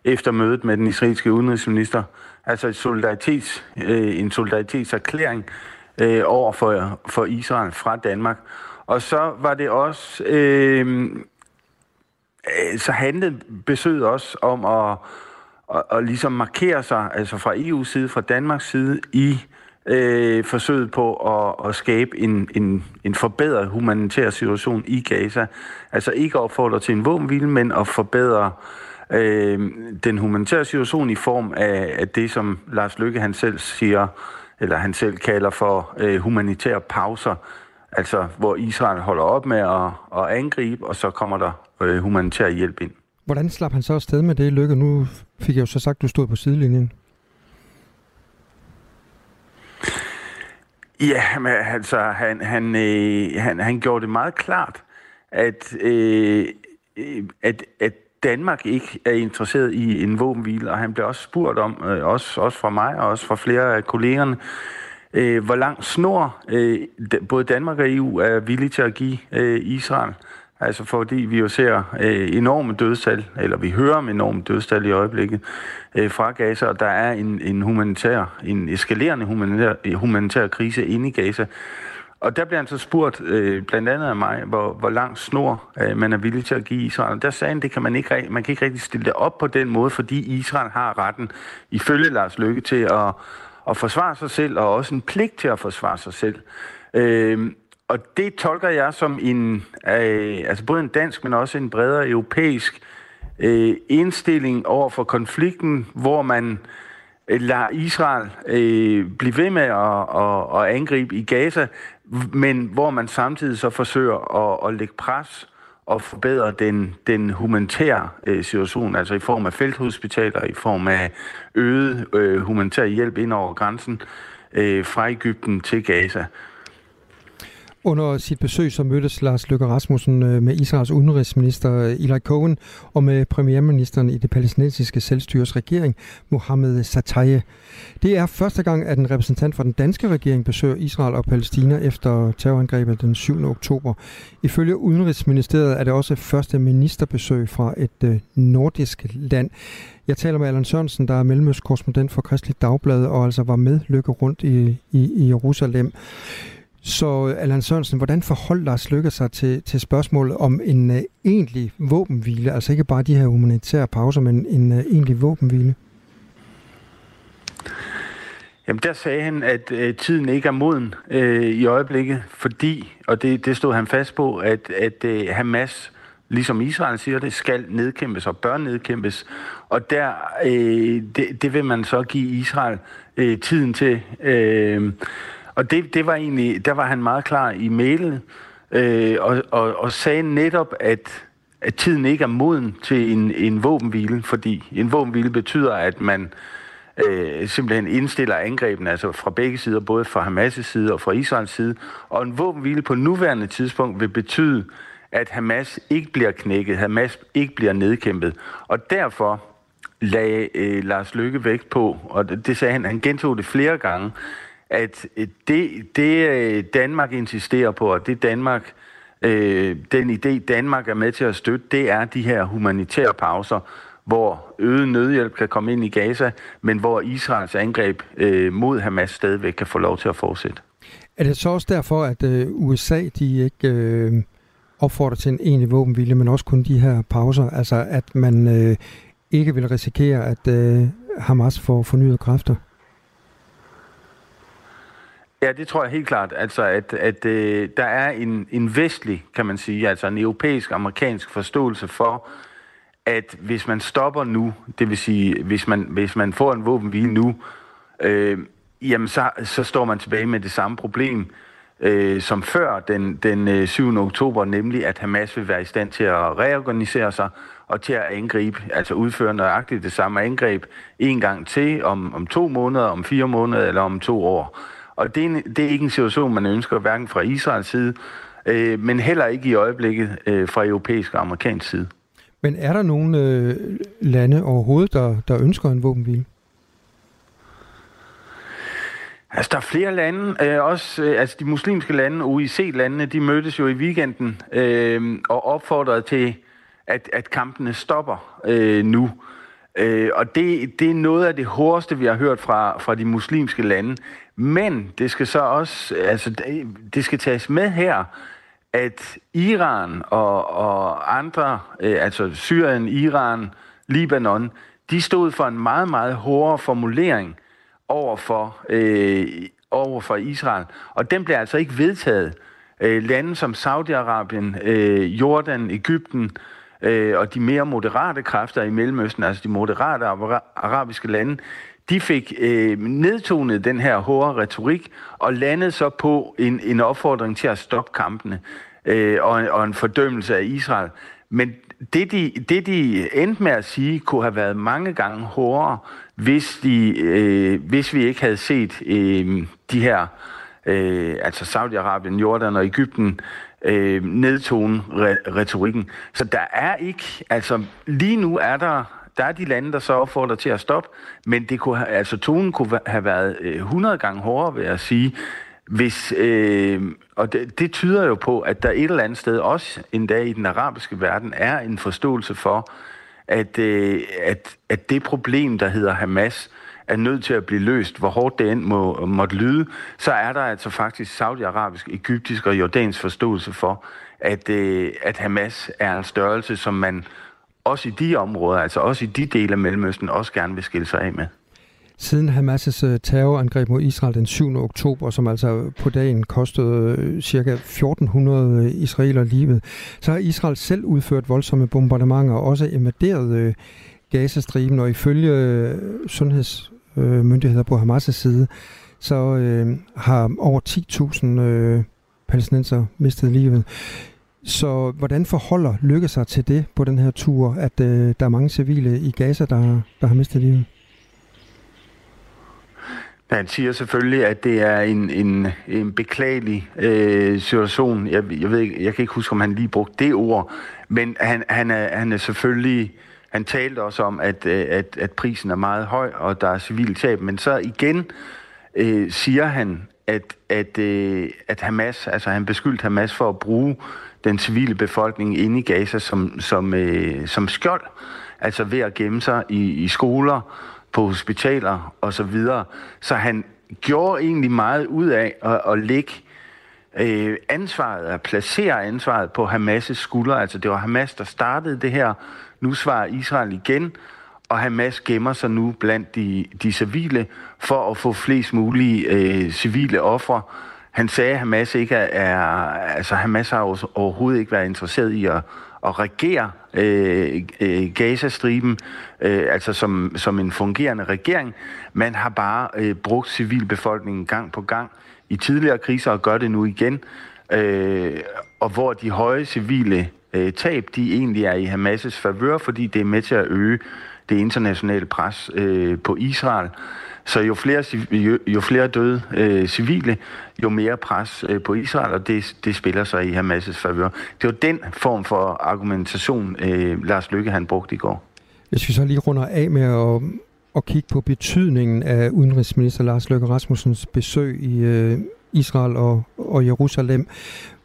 efter mødet med den israelske udenrigsminister. Altså et solidaritets, øh, en solidaritetserklæring øh, over for, for Israel fra Danmark. Og så var det også... Øhm, øh, så handlede besøget også om at og, og ligesom markere sig, altså fra EU's side, fra Danmarks side, i øh, forsøget på at, at skabe en, en, en forbedret humanitær situation i Gaza. Altså ikke opfordre til en våbenhvile, men at forbedre øh, den humanitære situation i form af, af det, som Lars Lykke han selv siger, eller han selv kalder for øh, humanitære pauser, altså hvor Israel holder op med at, at angribe, og så kommer der øh, humanitær hjælp ind. Hvordan slap han så afsted med det, Lykke? Nu fik jeg jo så sagt, at du stod på sidelinjen. Ja, men altså, han, han, øh, han, han gjorde det meget klart, at, øh, at, at Danmark ikke er interesseret i en våbenhvile, og han blev også spurgt om, øh, også, også fra mig og også fra flere af kollegerne, øh, hvor lang snor øh, både Danmark og EU er villige til at give øh, Israel. Altså fordi vi jo ser øh, enorme dødstal, eller vi hører om enorme dødstal i øjeblikket øh, fra Gaza, og der er en, en humanitær, en eskalerende humanitær, humanitær krise inde i Gaza. Og der bliver han så spurgt, øh, blandt andet af mig, hvor, hvor lang snor øh, man er villig til at give Israel. Og der sagde han, det kan man ikke, man kan ikke rigtig stille det op på den måde, fordi Israel har retten, ifølge Lars Lykke, til at, at forsvare sig selv, og også en pligt til at forsvare sig selv. Øh, og det tolker jeg som en, øh, altså både en dansk, men også en bredere europæisk øh, indstilling over for konflikten, hvor man øh, lader Israel øh, blive ved med at, at, at angribe i Gaza, men hvor man samtidig så forsøger at, at lægge pres og forbedre den, den humanitære øh, situation, altså i form af felthospitaler, i form af øget øh, humanitær hjælp ind over grænsen øh, fra Ægypten til Gaza. Under sit besøg så mødtes Lars Løkke Rasmussen øh, med Israels udenrigsminister øh, Eli Cohen og med premierministeren i det palæstinensiske selvstyres regering, Mohammed Sataye. Det er første gang, at en repræsentant fra den danske regering besøger Israel og Palæstina efter terrorangrebet den 7. oktober. Ifølge Udenrigsministeriet er det også første ministerbesøg fra et øh, nordisk land. Jeg taler med Allan Sørensen, der er mellemøstkorrespondent for Kristelig Dagblad og altså var med Løkke rundt i, i, i Jerusalem. Så øh, Allan Sørensen, hvordan forholder Lars Lykke sig til, til spørgsmålet om en uh, egentlig våbenhvile? Altså ikke bare de her humanitære pauser, men en uh, egentlig våbenhvile? Jamen der sagde han, at uh, tiden ikke er moden uh, i øjeblikket, fordi, og det, det stod han fast på, at, at uh, Hamas, ligesom Israel siger det, skal nedkæmpes og bør nedkæmpes. Og der, uh, det, det vil man så give Israel uh, tiden til. Uh, og det, det var egentlig, der var han meget klar i mailen, øh, og, og, og sagde netop, at, at tiden ikke er moden til en, en våbenhvile, fordi en våbenhvile betyder, at man øh, simpelthen indstiller angrebene, altså fra begge sider, både fra Hamas' side og fra Israels side. Og en våbenhvile på nuværende tidspunkt vil betyde, at Hamas ikke bliver knækket, Hamas ikke bliver nedkæmpet. Og derfor lagde øh, Lars Lykke vægt på, og det, det sagde han, han gentog det flere gange, at øh, det, det øh, Danmark insisterer på, og det Danmark, øh, den idé Danmark er med til at støtte, det er de her humanitære pauser, hvor øget nødhjælp kan komme ind i Gaza, men hvor Israels angreb øh, mod Hamas stadigvæk kan få lov til at fortsætte. Er det så også derfor, at øh, USA de ikke øh, opfordrer til en egentlig våbenvilje, men også kun de her pauser? Altså at man øh, ikke vil risikere, at øh, Hamas får fornyet kræfter? Ja, det tror jeg helt klart. Altså, at, at øh, der er en, en vestlig, kan man sige, altså en europæisk-amerikansk forståelse for, at hvis man stopper nu, det vil sige, hvis man, hvis man får en våbenhvile nu, øh, jamen så, så står man tilbage med det samme problem øh, som før den, den øh, 7. Oktober, nemlig at Hamas vil være i stand til at reorganisere sig og til at angribe, altså udføre nøjagtigt det samme angreb en gang til om, om to måneder, om fire måneder eller om to år. Og det er, det er ikke en situation, man ønsker hverken fra Israels side, øh, men heller ikke i øjeblikket øh, fra europæisk og amerikansk side. Men er der nogle øh, lande overhovedet, der, der ønsker en våbenhvile? Altså, der er flere lande, øh, også øh, altså de muslimske lande, OIC-landene, de mødtes jo i weekenden øh, og opfordrede til, at, at kampene stopper øh, nu. Øh, og det, det er noget af det hårdeste, vi har hørt fra, fra de muslimske lande. Men det skal så også, altså det skal tages med her, at Iran og, og andre, øh, altså Syrien, Iran, Libanon, de stod for en meget, meget hårdere formulering over for, øh, over for Israel. Og den blev altså ikke vedtaget. Øh, lande som Saudi-Arabien, øh, Jordan, Ægypten øh, og de mere moderate kræfter i Mellemøsten, altså de moderate arabiske lande, de fik øh, nedtonet den her hårde retorik og landede så på en, en opfordring til at stoppe kampene øh, og, og en fordømmelse af Israel. Men det de, det, de endte med at sige, kunne have været mange gange hårdere, hvis, de, øh, hvis vi ikke havde set øh, de her, øh, altså Saudi-Arabien, Jordan og Ægypten, øh, nedtone re- retorikken. Så der er ikke, altså lige nu er der der er de lande, der så opfordrer til at stoppe, men det kunne, altså tonen kunne have været øh, 100 gange hårdere, vil jeg sige, hvis, øh, og det, det tyder jo på, at der et eller andet sted, også endda i den arabiske verden, er en forståelse for, at, øh, at, at det problem, der hedder Hamas, er nødt til at blive løst, hvor hårdt det end må, måtte lyde, så er der altså faktisk saudiarabisk, egyptisk og jordansk forståelse for, at, øh, at Hamas er en størrelse, som man også i de områder, altså også i de dele af Mellemøsten, også gerne vil skille sig af med. Siden Hamas' øh, terrorangreb mod Israel den 7. oktober, som altså på dagen kostede øh, ca. 1400 øh, israeler livet, så har Israel selv udført voldsomme bombardementer og også invaderet Gazastriben, og ifølge sundhedsmyndigheder på Hamas' side, så øh, har over 10.000 øh, palæstinenser mistet livet. Så hvordan forholder Lykke sig til det på den her tur, at øh, der er mange civile i Gaza, der, der har mistet livet? Han siger selvfølgelig, at det er en, en, en beklagelig øh, situation. Jeg, jeg, ved ikke, jeg kan ikke huske, om han lige brugte det ord, men han, han, er, han er selvfølgelig... Han talte også om, at, øh, at, at prisen er meget høj, og der er civil tab. Men så igen øh, siger han, at, at, øh, at Hamas, altså han beskyldte Hamas for at bruge den civile befolkning inde i Gaza som, som, øh, som skjold, altså ved at gemme sig i, i skoler, på hospitaler og så videre. Så han gjorde egentlig meget ud af at, at lægge øh, ansvaret, at placere ansvaret på Hamas' skuldre. Altså det var Hamas, der startede det her. Nu svarer Israel igen, og Hamas gemmer sig nu blandt de, de civile for at få flest mulige øh, civile ofre. Han sagde, at Hamas ikke er, altså Hamas har overhovedet ikke været interesseret i at, at regere øh, øh, Gazastriben, øh, altså som, som en fungerende regering. Man har bare øh, brugt civilbefolkningen gang på gang i tidligere kriser og gør det nu igen. Øh, og hvor de høje civile øh, tab, de egentlig er i Hamas' favør, fordi det er med til at øge det internationale pres øh, på Israel. Så jo flere, jo, jo flere døde øh, civile, jo mere pres øh, på Israel, og det, det spiller sig i Hamas' favør. Det var den form for argumentation, øh, Lars Lykke han brugte i går. Hvis vi så lige runder af med at, at kigge på betydningen af udenrigsminister Lars Løkke Rasmussens besøg i øh, Israel og, og Jerusalem.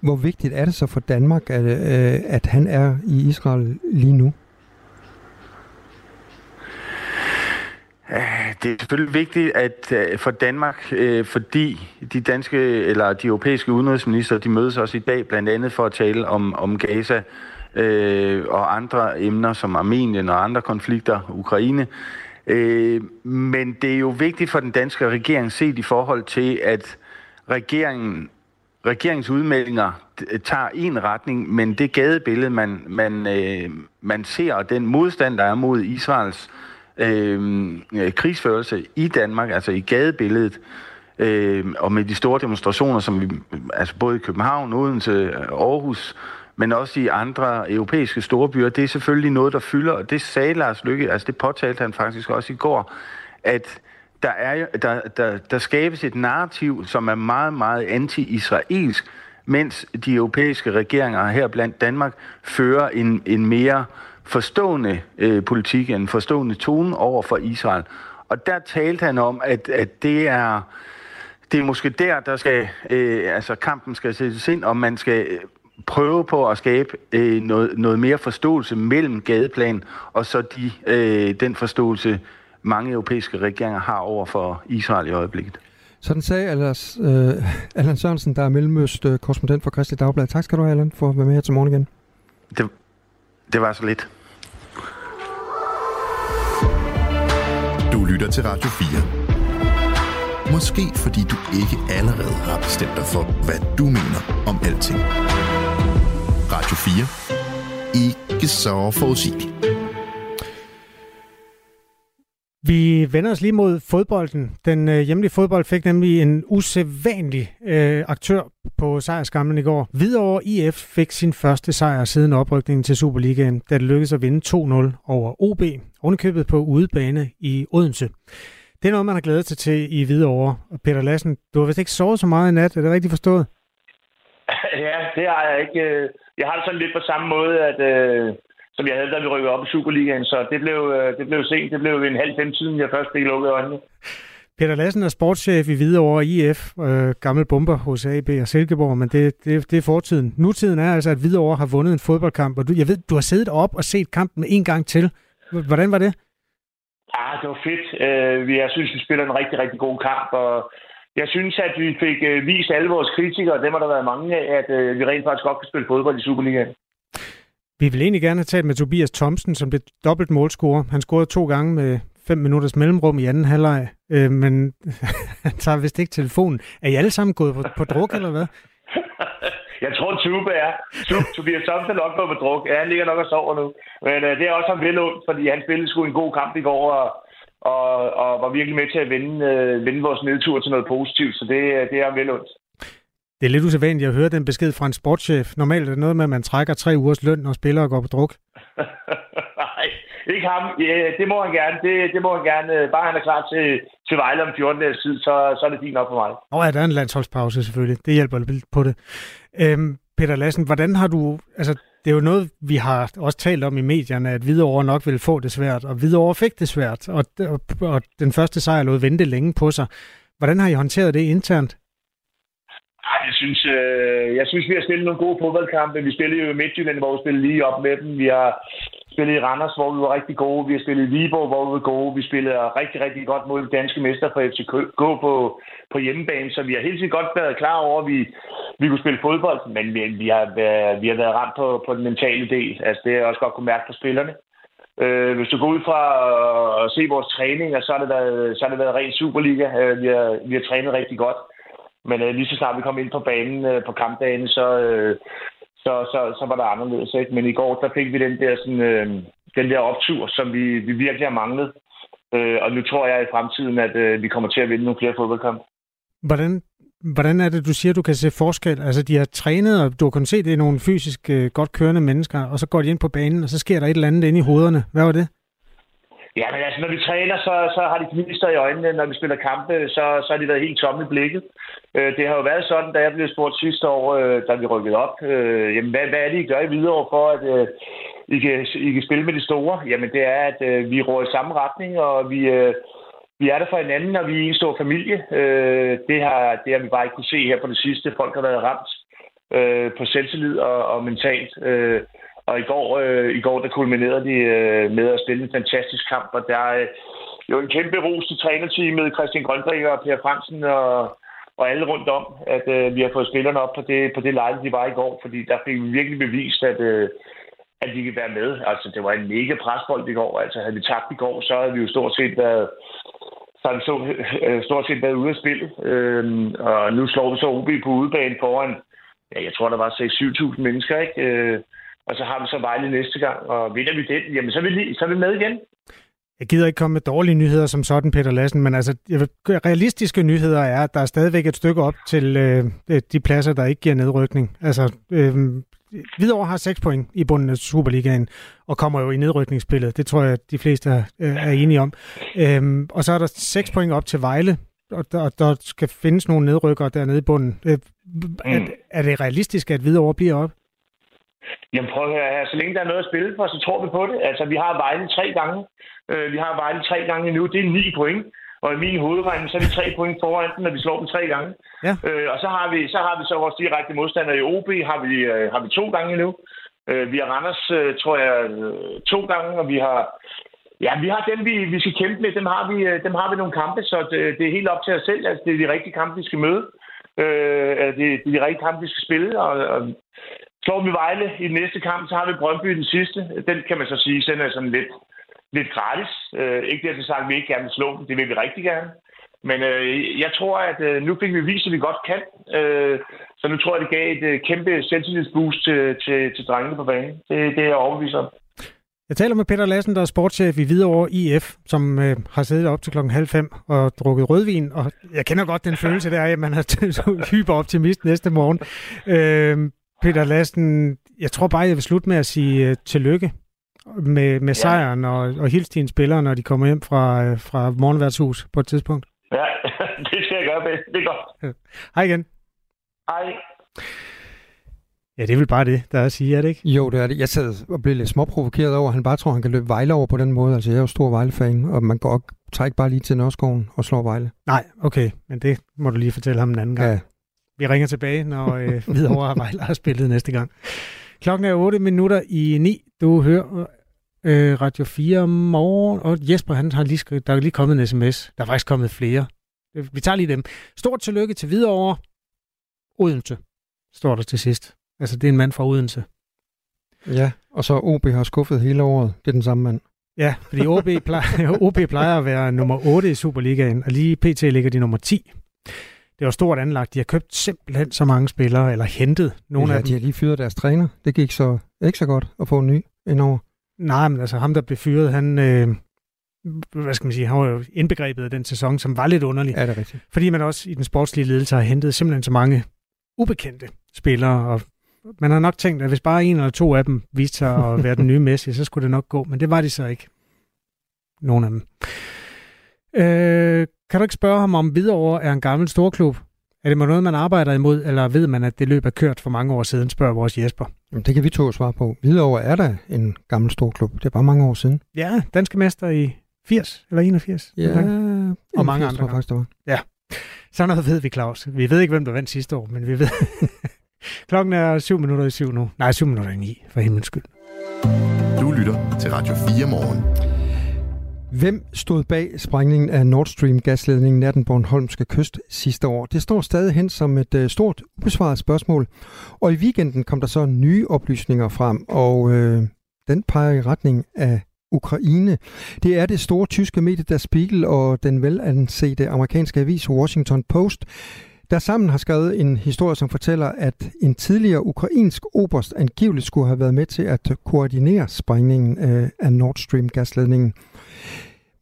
Hvor vigtigt er det så for Danmark, at, øh, at han er i Israel lige nu? Det er selvfølgelig vigtigt at øh, for Danmark, øh, fordi de danske eller de europæiske udenrigsminister, de mødes også i dag blandt andet for at tale om, om Gaza øh, og andre emner som Armenien og andre konflikter, Ukraine. Øh, men det er jo vigtigt for den danske regering set i forhold til, at regeringen regeringens udmeldinger tager en retning, men det gadebillede, man, man, øh, man ser, og den modstand, der er mod Israels øh, Øhm, øh, krigsførelse i Danmark, altså i gadebilledet, øh, og med de store demonstrationer, som vi, altså både i København, Odense, Aarhus, men også i andre europæiske storbyer, det er selvfølgelig noget, der fylder, og det sagde Lars Lykke, altså det påtalte han faktisk også i går, at der, er, der, der, der skabes et narrativ, som er meget, meget anti-israelsk, mens de europæiske regeringer her blandt Danmark fører en, en mere forstående øh, politik, en forstående tone over for Israel. Og der talte han om, at, at det er det er måske der, der skal, øh, altså kampen skal sættes ind, og man skal øh, prøve på at skabe øh, noget, noget mere forståelse mellem gadeplan og så de, øh, den forståelse, mange europæiske regeringer har over for Israel i øjeblikket. Sådan sagde Allas, øh, Allan Sørensen, der er mellemøst-korrespondent for Christi Dagblad. Tak skal du have, Allan, for at være med her til morgen igen. Det, det var så lidt. Du lytter til Radio 4. Måske fordi du ikke allerede har bestemt dig for, hvad du mener om alting. Radio 4. Ikke så forudsigeligt. Vi vender os lige mod fodbolden. Den øh, hjemlige fodbold fik nemlig en usædvanlig øh, aktør på sejrskamlen i går. Hvidovre IF fik sin første sejr siden oprykningen til Superligaen, da det lykkedes at vinde 2-0 over OB, ovenikøbet på udebane i Odense. Det er noget, man har glædet sig til i Hvidovre. Og Peter Lassen, du har vist ikke sovet så meget i nat, er det rigtigt forstået? Ja, det har jeg ikke. Jeg har det sådan lidt på samme måde, at... Øh som jeg havde, da vi rykkede op i Superligaen. Så det blev, øh, det blev sent. Det blev en halv fem siden, jeg først fik lukket øjnene. Peter Lassen er sportschef i Hvidovre IF, øh, gammel bomber hos AB og Silkeborg, men det, det, det er fortiden. Nutiden er altså, at Hvidovre har vundet en fodboldkamp, og du, jeg ved, du har siddet op og set kampen en gang til. Hvordan var det? Ja, det var fedt. Uh, jeg synes, vi spiller en rigtig, rigtig god kamp, og jeg synes, at vi fik uh, vist alle vores kritikere, dem har der været mange af, at uh, vi rent faktisk godt kan spille fodbold i Superligaen. Vi vil egentlig gerne have talt med Tobias Thomsen, som blev dobbelt målscorer. Han scorede to gange med fem minutters mellemrum i anden halvleg, øh, men han tager vist ikke telefonen. Er I alle sammen gået på, på druk, eller hvad? Jeg tror, Tube er. Tobias Thomsen er nok gået på druk. Ja, han ligger nok og sover nu. Men øh, det er også ham vel ondt, fordi han spillede sgu en god kamp i går, og, og, og var virkelig med til at vinde, øh, vinde vores nedtur til noget positivt. Så det, øh, det er vel ondt. Det er lidt usædvanligt at høre den besked fra en sportschef. Normalt er det noget med, at man trækker tre ugers løn, når spillere går på druk. Nej, ikke ham. Ja, det må han gerne. Det, det må han gerne. Bare han er klar til, til Vejle om 14 dages tid, så, så er det fint nok for mig. Og ja, der er en landsholdspause selvfølgelig. Det hjælper lidt på det. Øhm, Peter Lassen, hvordan har du... Altså, det er jo noget, vi har også talt om i medierne, at Hvidovre nok ville få det svært, og Hvidovre fik det svært, og, og, og den første sejr lod vente længe på sig. Hvordan har I håndteret det internt? Jeg synes, øh, jeg synes, vi har spillet nogle gode fodboldkampe. Vi spillede jo i Midtjylland, hvor vi spillede lige op med dem. Vi har spillet i Randers, hvor vi var rigtig gode. Vi har spillet i Viborg, hvor vi var gode. Vi spillede rigtig, rigtig godt mod den danske mester fra FCK på, på hjemmebane. Så vi har helt sikkert godt været klar over, at vi, vi kunne spille fodbold. Men vi, vi, har, vi har været ramt på, på den mentale del. Altså, det har jeg også godt kunne mærke på spillerne. Øh, hvis du går ud fra at se vores træning, så har det været, så har det været ren Superliga. Øh, vi, har, vi har trænet rigtig godt. Men øh, lige så snart vi kom ind på banen øh, på kampdagen, så, øh, så, så, så var der anderledes. Ikke? Men i går, der fik vi den der, sådan, øh, den der optur, som vi, vi virkelig har manglet. Øh, og nu tror jeg i fremtiden, at øh, vi kommer til at vinde nogle flere fodboldkampe. Hvordan, hvordan er det, du siger, du kan se forskel? Altså, de har trænet, og du har kunnet se, at det er nogle fysisk øh, godt kørende mennesker, og så går de ind på banen, og så sker der et eller andet inde i hovederne. Hvad var det? Ja, men altså, når vi træner, så, så har de gnister i øjnene. Når vi spiller kampe, så, så har de været helt tomme i blikket. Øh, det har jo været sådan, da jeg blev spurgt sidste år, øh, da vi rykkede op. Øh, jamen, hvad, hvad er det, I gør i videre for, at øh, I, kan, I kan spille med de store? Jamen, det er, at øh, vi rår i samme retning, og vi, øh, vi er der for hinanden, og vi er en stor familie. Øh, det, har, det har vi bare ikke kunne se her på det sidste. Folk har været ramt øh, på selvtillid og, og mentalt. Øh, og i går, øh, i går der kulminerede de øh, med at spille en fantastisk kamp, og der er øh, jo en kæmpe ros til trænerteamet, Christian Grønbæk og Per Fransen og, og alle rundt om, at øh, vi har fået spillerne op på det, på det lejde, de var i går, fordi der fik vi virkelig bevist, at, øh, at de kan være med. Altså, det var en mega presbold i går. Altså, havde vi tabt i går, så havde vi jo stort set været, så har vi så, øh, stort set været ude af spil. Øh, og nu slår vi så OB på udebane foran, ja, jeg tror, der var 6-7.000 mennesker, ikke? Øh, og så har vi så Vejle næste gang, og vinder vi den, jamen så er vi, så er vi med igen. Jeg gider ikke komme med dårlige nyheder som sådan, Peter Lassen, men altså, realistiske nyheder er, at der er stadigvæk et stykke op til øh, de pladser, der ikke giver nedrykning. Altså, øh, Hvidovre har 6 point i bunden af Superligaen, og kommer jo i nedrykningsspillet. Det tror jeg, de fleste er, er enige om. Øhm, og så er der 6 point op til Vejle, og der, der skal findes nogle nedrykkere dernede i bunden. Øh, er, mm. er det realistisk, at Hvidovre bliver op? Jamen prøv at høre her. Så længe der er noget at spille for, så tror vi på det. Altså, vi har Vejle tre gange. Øh, vi har Vejle tre gange nu. Det er ni point. Og i min hovedregning, så er vi tre point foran den, når vi slår dem tre gange. Ja. Øh, og så har, vi, så har vi så vores direkte modstandere i OB, har vi, øh, har vi to gange nu. Øh, vi har Randers, øh, tror jeg, øh, to gange, og vi har... Ja, vi har dem, vi, vi skal kæmpe med. Dem har, vi, øh, dem har vi nogle kampe, så det, det er helt op til os selv. Altså, det er de rigtige kampe, vi skal møde. Øh, det, det er de rigtige kampe, vi skal spille. Og, og slår vi Vejle i den næste kamp, så har vi Brøndby den sidste. Den kan man så sige, den er sådan lidt lidt gratis. Øh, ikke det, at sagt, at vi ikke gerne vil slå dem. Det vil vi rigtig gerne. Men øh, jeg tror, at øh, nu fik vi vist, at vi godt kan. Øh, så nu tror jeg, det gav et øh, kæmpe selvtillidsboost til, til, til drengene på banen. Det, det er jeg overbevist om. Jeg taler med Peter Lassen, der er sportschef i Hvidovre IF, som øh, har siddet op til klokken halv fem og drukket rødvin. Og jeg kender godt den følelse, der er, at man er hyperoptimist næste morgen. Øh, Peter Lassen, jeg tror bare, jeg vil slutte med at sige øh, tillykke med, med sejren og, og hilse dine spillere, når de kommer hjem fra, øh, fra morgenværtshus på et tidspunkt. Ja, det skal jeg gøre, det er godt. Hej igen. Hej. Ja, det er vel bare det, der er at sige, er det ikke? Jo, det er det. Jeg sad og blev lidt småprovokeret over, at han bare tror, at han kan løbe Vejle over på den måde. Altså, jeg er jo stor Vejle-fan, og man går tager ikke bare lige til Nørreskoven og slår Vejle. Nej, okay, men det må du lige fortælle ham en anden gang. Ja. Vi ringer tilbage, når øh, Hvidovre og Vejle har spillet næste gang. Klokken er 8 minutter i 9. Du hører øh, Radio 4 morgen, og Jesper han har lige skrevet, der er lige kommet en sms. Der er faktisk kommet flere. Vi tager lige dem. Stort tillykke til Hvidovre. Odense, står der til sidst. Altså, det er en mand fra Odense. Ja, og så OB har skuffet hele året. Det er den samme mand. Ja, fordi OB plejer, OB plejer at være nummer 8 i Superligaen, og lige pt. ligger de nummer 10. Det var stort anlagt. De har købt simpelthen så mange spillere, eller hentet nogle ja, af dem. de har lige fyret deres træner. Det gik så ikke så godt at få en ny indover. Nej, men altså ham, der blev fyret, han... Øh, hvad skal man sige, han var jo indbegrebet af den sæson, som var lidt underlig. Ja, det er rigtigt. Fordi man også i den sportslige ledelse har hentet simpelthen så mange ubekendte spillere, og man har nok tænkt, at hvis bare en eller to af dem viste sig at være den nye Messi, så skulle det nok gå, men det var de så ikke. Nogle af dem. Øh, kan du ikke spørge ham, om Hvidovre er en gammel storklub? Er det noget, man arbejder imod, eller ved man, at det løb er kørt for mange år siden, spørger vores Jesper. Jamen, det kan vi to svare på. Hvidovre er der en gammel storklub. Det er bare mange år siden. Ja, danske mester i 80 eller 81. Ja, og mange 80, andre. Faktisk, det var. Ja, så noget ved vi, Claus. Vi ved ikke, hvem der vandt sidste år, men vi ved... Klokken er 7 minutter i 7 nu. Nej, 7 minutter i 9, for himlens skyld. Du lytter til Radio 4 morgen. Hvem stod bag sprængningen af Nord Stream gasledningen nær den Bornholmske kyst sidste år? Det står stadig hen som et øh, stort ubesvaret spørgsmål. Og i weekenden kom der så nye oplysninger frem, og øh, den peger i retning af Ukraine. Det er det store tyske medie Der Spiegel og den velansete amerikanske avis Washington Post, der sammen har skrevet en historie, som fortæller, at en tidligere ukrainsk oberst angiveligt skulle have været med til at koordinere sprængningen øh, af Nord Stream gasledningen.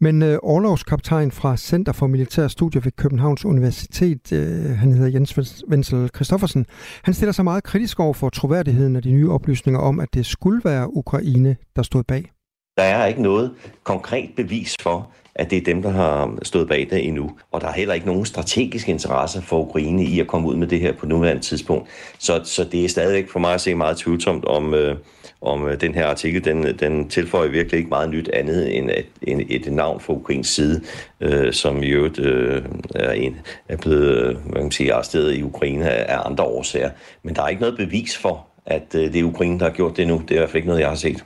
Men øh, overlovskaptajn fra Center for Militære Studier ved Københavns Universitet, øh, han hedder Jens Wenzel Christoffersen, han stiller sig meget kritisk over for troværdigheden af de nye oplysninger om, at det skulle være Ukraine, der stod bag. Der er ikke noget konkret bevis for, at det er dem, der har stået bag det endnu. Og der er heller ikke nogen strategisk interesse for Ukraine i at komme ud med det her på nuværende tidspunkt. Så, så det er stadigvæk for mig at se meget tvivlsomt, om, øh, om øh, den her artikel, den, den tilføjer virkelig ikke meget nyt andet end et, en, et navn fra Ukrains side, øh, som i øvrigt øh, er, en, er blevet øh, hvad kan man sige, arresteret i Ukraine af, af andre årsager. Men der er ikke noget bevis for, at øh, det er Ukraine, der har gjort det nu. Det er i hvert fald ikke noget, jeg har set.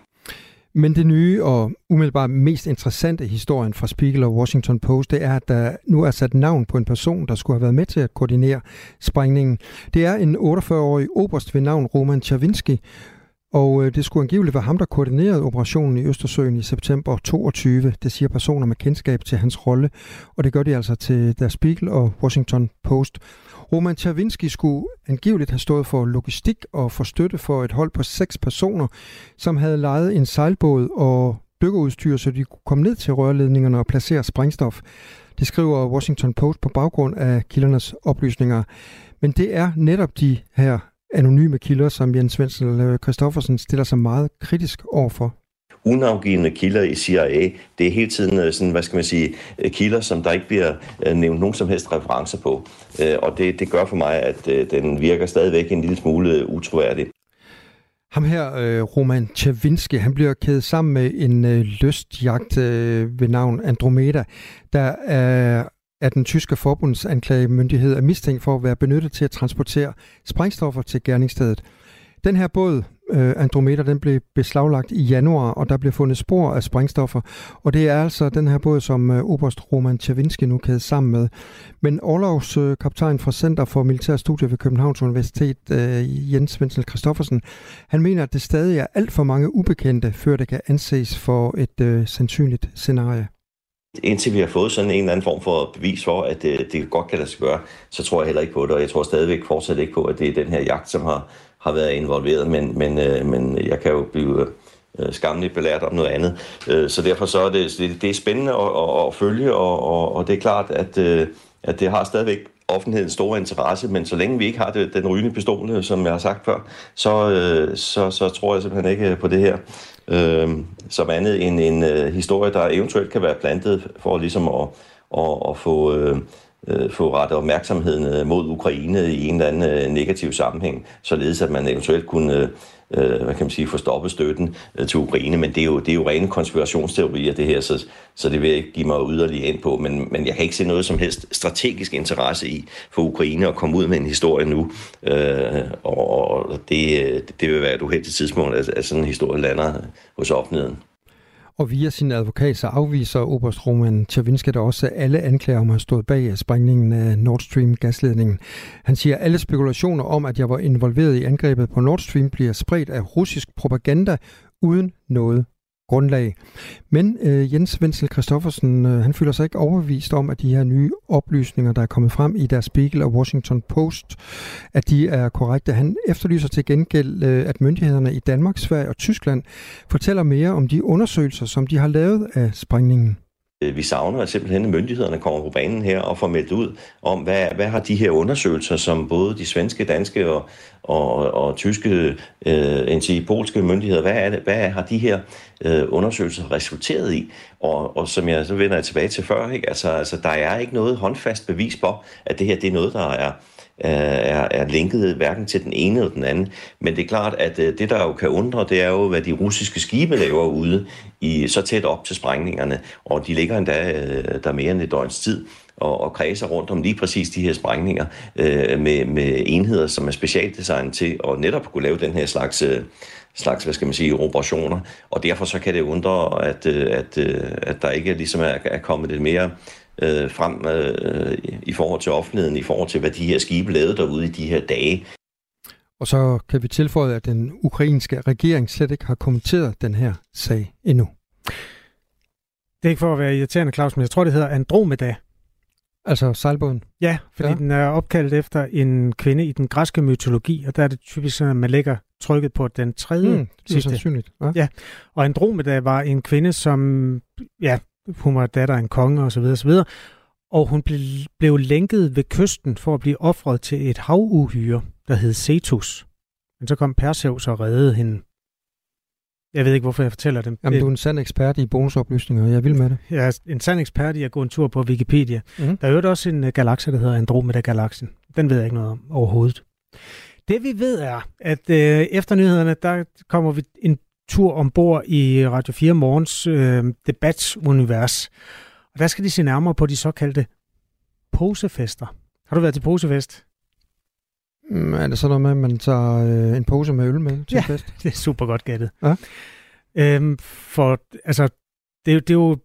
Men det nye og umiddelbart mest interessante historien fra Spiegel og Washington Post, det er, at der nu er sat navn på en person, der skulle have været med til at koordinere sprængningen. Det er en 48-årig oberst ved navn Roman Chavinsky, Og øh, det skulle angiveligt være ham, der koordinerede operationen i Østersøen i september 22. Det siger personer med kendskab til hans rolle, og det gør de altså til Der Spiegel og Washington Post. Roman Chavinsky skulle angiveligt have stået for logistik og for støtte for et hold på seks personer, som havde lejet en sejlbåd og dykkerudstyr, så de kunne komme ned til rørledningerne og placere sprængstof. Det skriver Washington Post på baggrund af kildernes oplysninger. Men det er netop de her anonyme kilder, som Jens Wenzel øh, Christoffersen stiller sig meget kritisk overfor unavgivende kilder i CIA. Det er hele tiden øh, sådan, hvad skal man sige, øh, kilder, som der ikke bliver øh, nævnt nogen som helst referencer på. Og det, det gør for mig, at den virker stadigvæk en lille smule utroværdig. Ham her, Roman Chavinsky, han bliver kædet sammen med en lystjagt ved navn Andromeda, der er at den tyske forbundsanklagemyndighed er mistænkt for at være benyttet til at transportere sprængstoffer til gerningsstedet. Den her båd, øh, Andromeda, den blev beslaglagt i januar, og der blev fundet spor af sprængstoffer. Og det er altså den her båd, som øh, Oberst Roman Tjavinski nu kædede sammen med. Men overlovskaptajn øh, fra Center for Militær Studier ved Københavns Universitet, øh, Jens Wenzel Christoffersen, han mener, at det stadig er alt for mange ubekendte, før det kan anses for et øh, sandsynligt scenarie. Indtil vi har fået sådan en eller anden form for bevis for, at det, det godt kan lade sig gøre, så tror jeg heller ikke på det, og jeg tror stadigvæk fortsat ikke på, at det er den her jagt, som har har været involveret, men, men, øh, men jeg kan jo blive øh, skamligt belært om noget andet. Øh, så derfor så er det, det, det er spændende at, at, at følge, og, og, og det er klart, at, øh, at det har stadigvæk offentlighedens store interesse, men så længe vi ikke har det, den rygende pistol, øh, som jeg har sagt før, så, øh, så, så tror jeg simpelthen ikke øh, på det her. Øh, som andet end en øh, historie, der eventuelt kan være plantet for ligesom at, at, at få... Øh, øh, få rettet opmærksomheden øh, mod Ukraine i en eller anden øh, negativ sammenhæng, således at man eventuelt kunne øh, øh, hvad kan man sige, få stoppet støtten øh, til Ukraine, men det er, jo, det er jo rene konspirationsteorier det her, så, så det vil jeg ikke give mig yderligere ind på, men, men jeg kan ikke se noget som helst strategisk interesse i for Ukraine at komme ud med en historie nu, øh, og det, øh, det vil være et uheldigt tidspunkt, at, at sådan en historie lander hos offentligheden. Og via sin advokat så afviser Oberst Roman Tjavinska der også alle anklager om at have stået bag øh, sprængningen af Nord Stream gasledningen. Han siger, at alle spekulationer om, at jeg var involveret i angrebet på Nord Stream bliver spredt af russisk propaganda uden noget grundlag. Men øh, Jens Wenzel Christoffersen, øh, han føler sig ikke overbevist om, at de her nye oplysninger, der er kommet frem i deres Spiegel og Washington Post, at de er korrekte. Han efterlyser til gengæld, øh, at myndighederne i Danmark, Sverige og Tyskland fortæller mere om de undersøgelser, som de har lavet af sprængningen. Øh, vi savner at simpelthen, at myndighederne kommer på banen her og får meldt ud om, hvad, hvad har de her undersøgelser, som både de svenske, danske og, og, og tyske, øh, end polske myndigheder, hvad, er det, hvad har de her øh, undersøgelser resulteret i? Og, og som jeg så vender jeg tilbage til før, ikke? Altså, altså, der er ikke noget håndfast bevis på, at det her det er noget, der er Øh, er, er linket hverken til den ene eller den anden. Men det er klart, at øh, det, der jo kan undre, det er jo, hvad de russiske skibe laver ude i så tæt op til sprængningerne. Og de ligger endda øh, der mere end et døgns tid og, og kredser rundt om lige præcis de her sprængninger øh, med, med enheder, som er specialdesignet til at netop kunne lave den her slags, øh, slags hvad skal man sige, operationer. Og derfor så kan det undre, at, øh, at, at der ikke ligesom er, er kommet lidt mere øh, frem øh, i forhold til offentligheden, i forhold til, hvad de her skibe lavede derude i de her dage. Og så kan vi tilføje, at den ukrainske regering slet ikke har kommenteret den her sag endnu. Det er ikke for at være irriterende, Claus, men jeg tror, det hedder Andromeda. Altså sejlbåden? Ja, fordi ja. den er opkaldt efter en kvinde i den græske mytologi, og der er det typisk sådan, at man lægger trykket på den tredje mm, det er sandsynligt. Ja. ja. Og Andromeda var en kvinde, som ja, hun var datter af en konge og så videre, så videre. Og hun blev, blev lænket ved kysten for at blive offret til et havuhyre, der hed Cetus. Men så kom Perseus og reddede hende. Jeg ved ikke, hvorfor jeg fortæller dem. Jamen, du er en sand ekspert i bonusoplysninger, jeg vil med det. Jeg er en sand ekspert i at gå en tur på Wikipedia. Mm. Der er jo også en uh, galakse, der hedder Andromeda-galaksen. Den ved jeg ikke noget om overhovedet. Det vi ved er, at uh, efter nyhederne, der kommer vi en tur ombord i Radio 4 Morgens øh, debatsunivers. Og der skal de se nærmere på de såkaldte posefester. Har du været til posefest? Mm, er det sådan noget med, at man tager øh, en pose med øl med til ja, fest? det er super godt gættet. Ja. Øhm, for altså, det, det er jo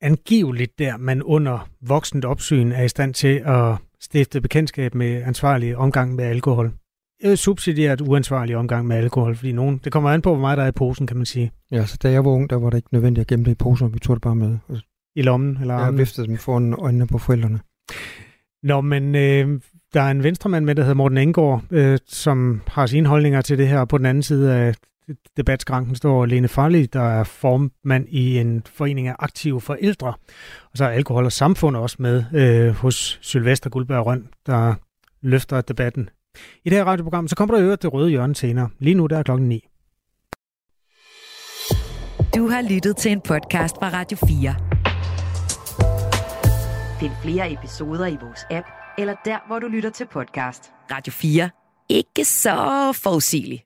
angiveligt der, man under voksent opsyn er i stand til at stifte bekendtskab med ansvarlig omgang med alkohol. Øh, subsidieret uansvarlig omgang med alkohol, fordi nogen, det kommer an på, hvor meget der er i posen, kan man sige. Ja, så da jeg var ung, der var det ikke nødvendigt at gemme det i poser, vi tog det bare med. I lommen eller Jeg viftede dem foran øjnene på forældrene. Nå, men øh, der er en venstremand med, der hedder Morten Engård, øh, som har sine holdninger til det her. Og på den anden side af debatskranken står Lene Farley, der er formand i en forening af aktive forældre. Og så er Alkohol og Samfund også med øh, hos Sylvester Guldberg Røn, der løfter debatten. I det her radioprogram, så kommer der øvrigt det røde hjørne senere. Lige nu der er klokken 9. Du har lyttet til en podcast fra Radio 4. Find flere episoder i vores app, eller der, hvor du lytter til podcast. Radio 4. Ikke så forudsigeligt.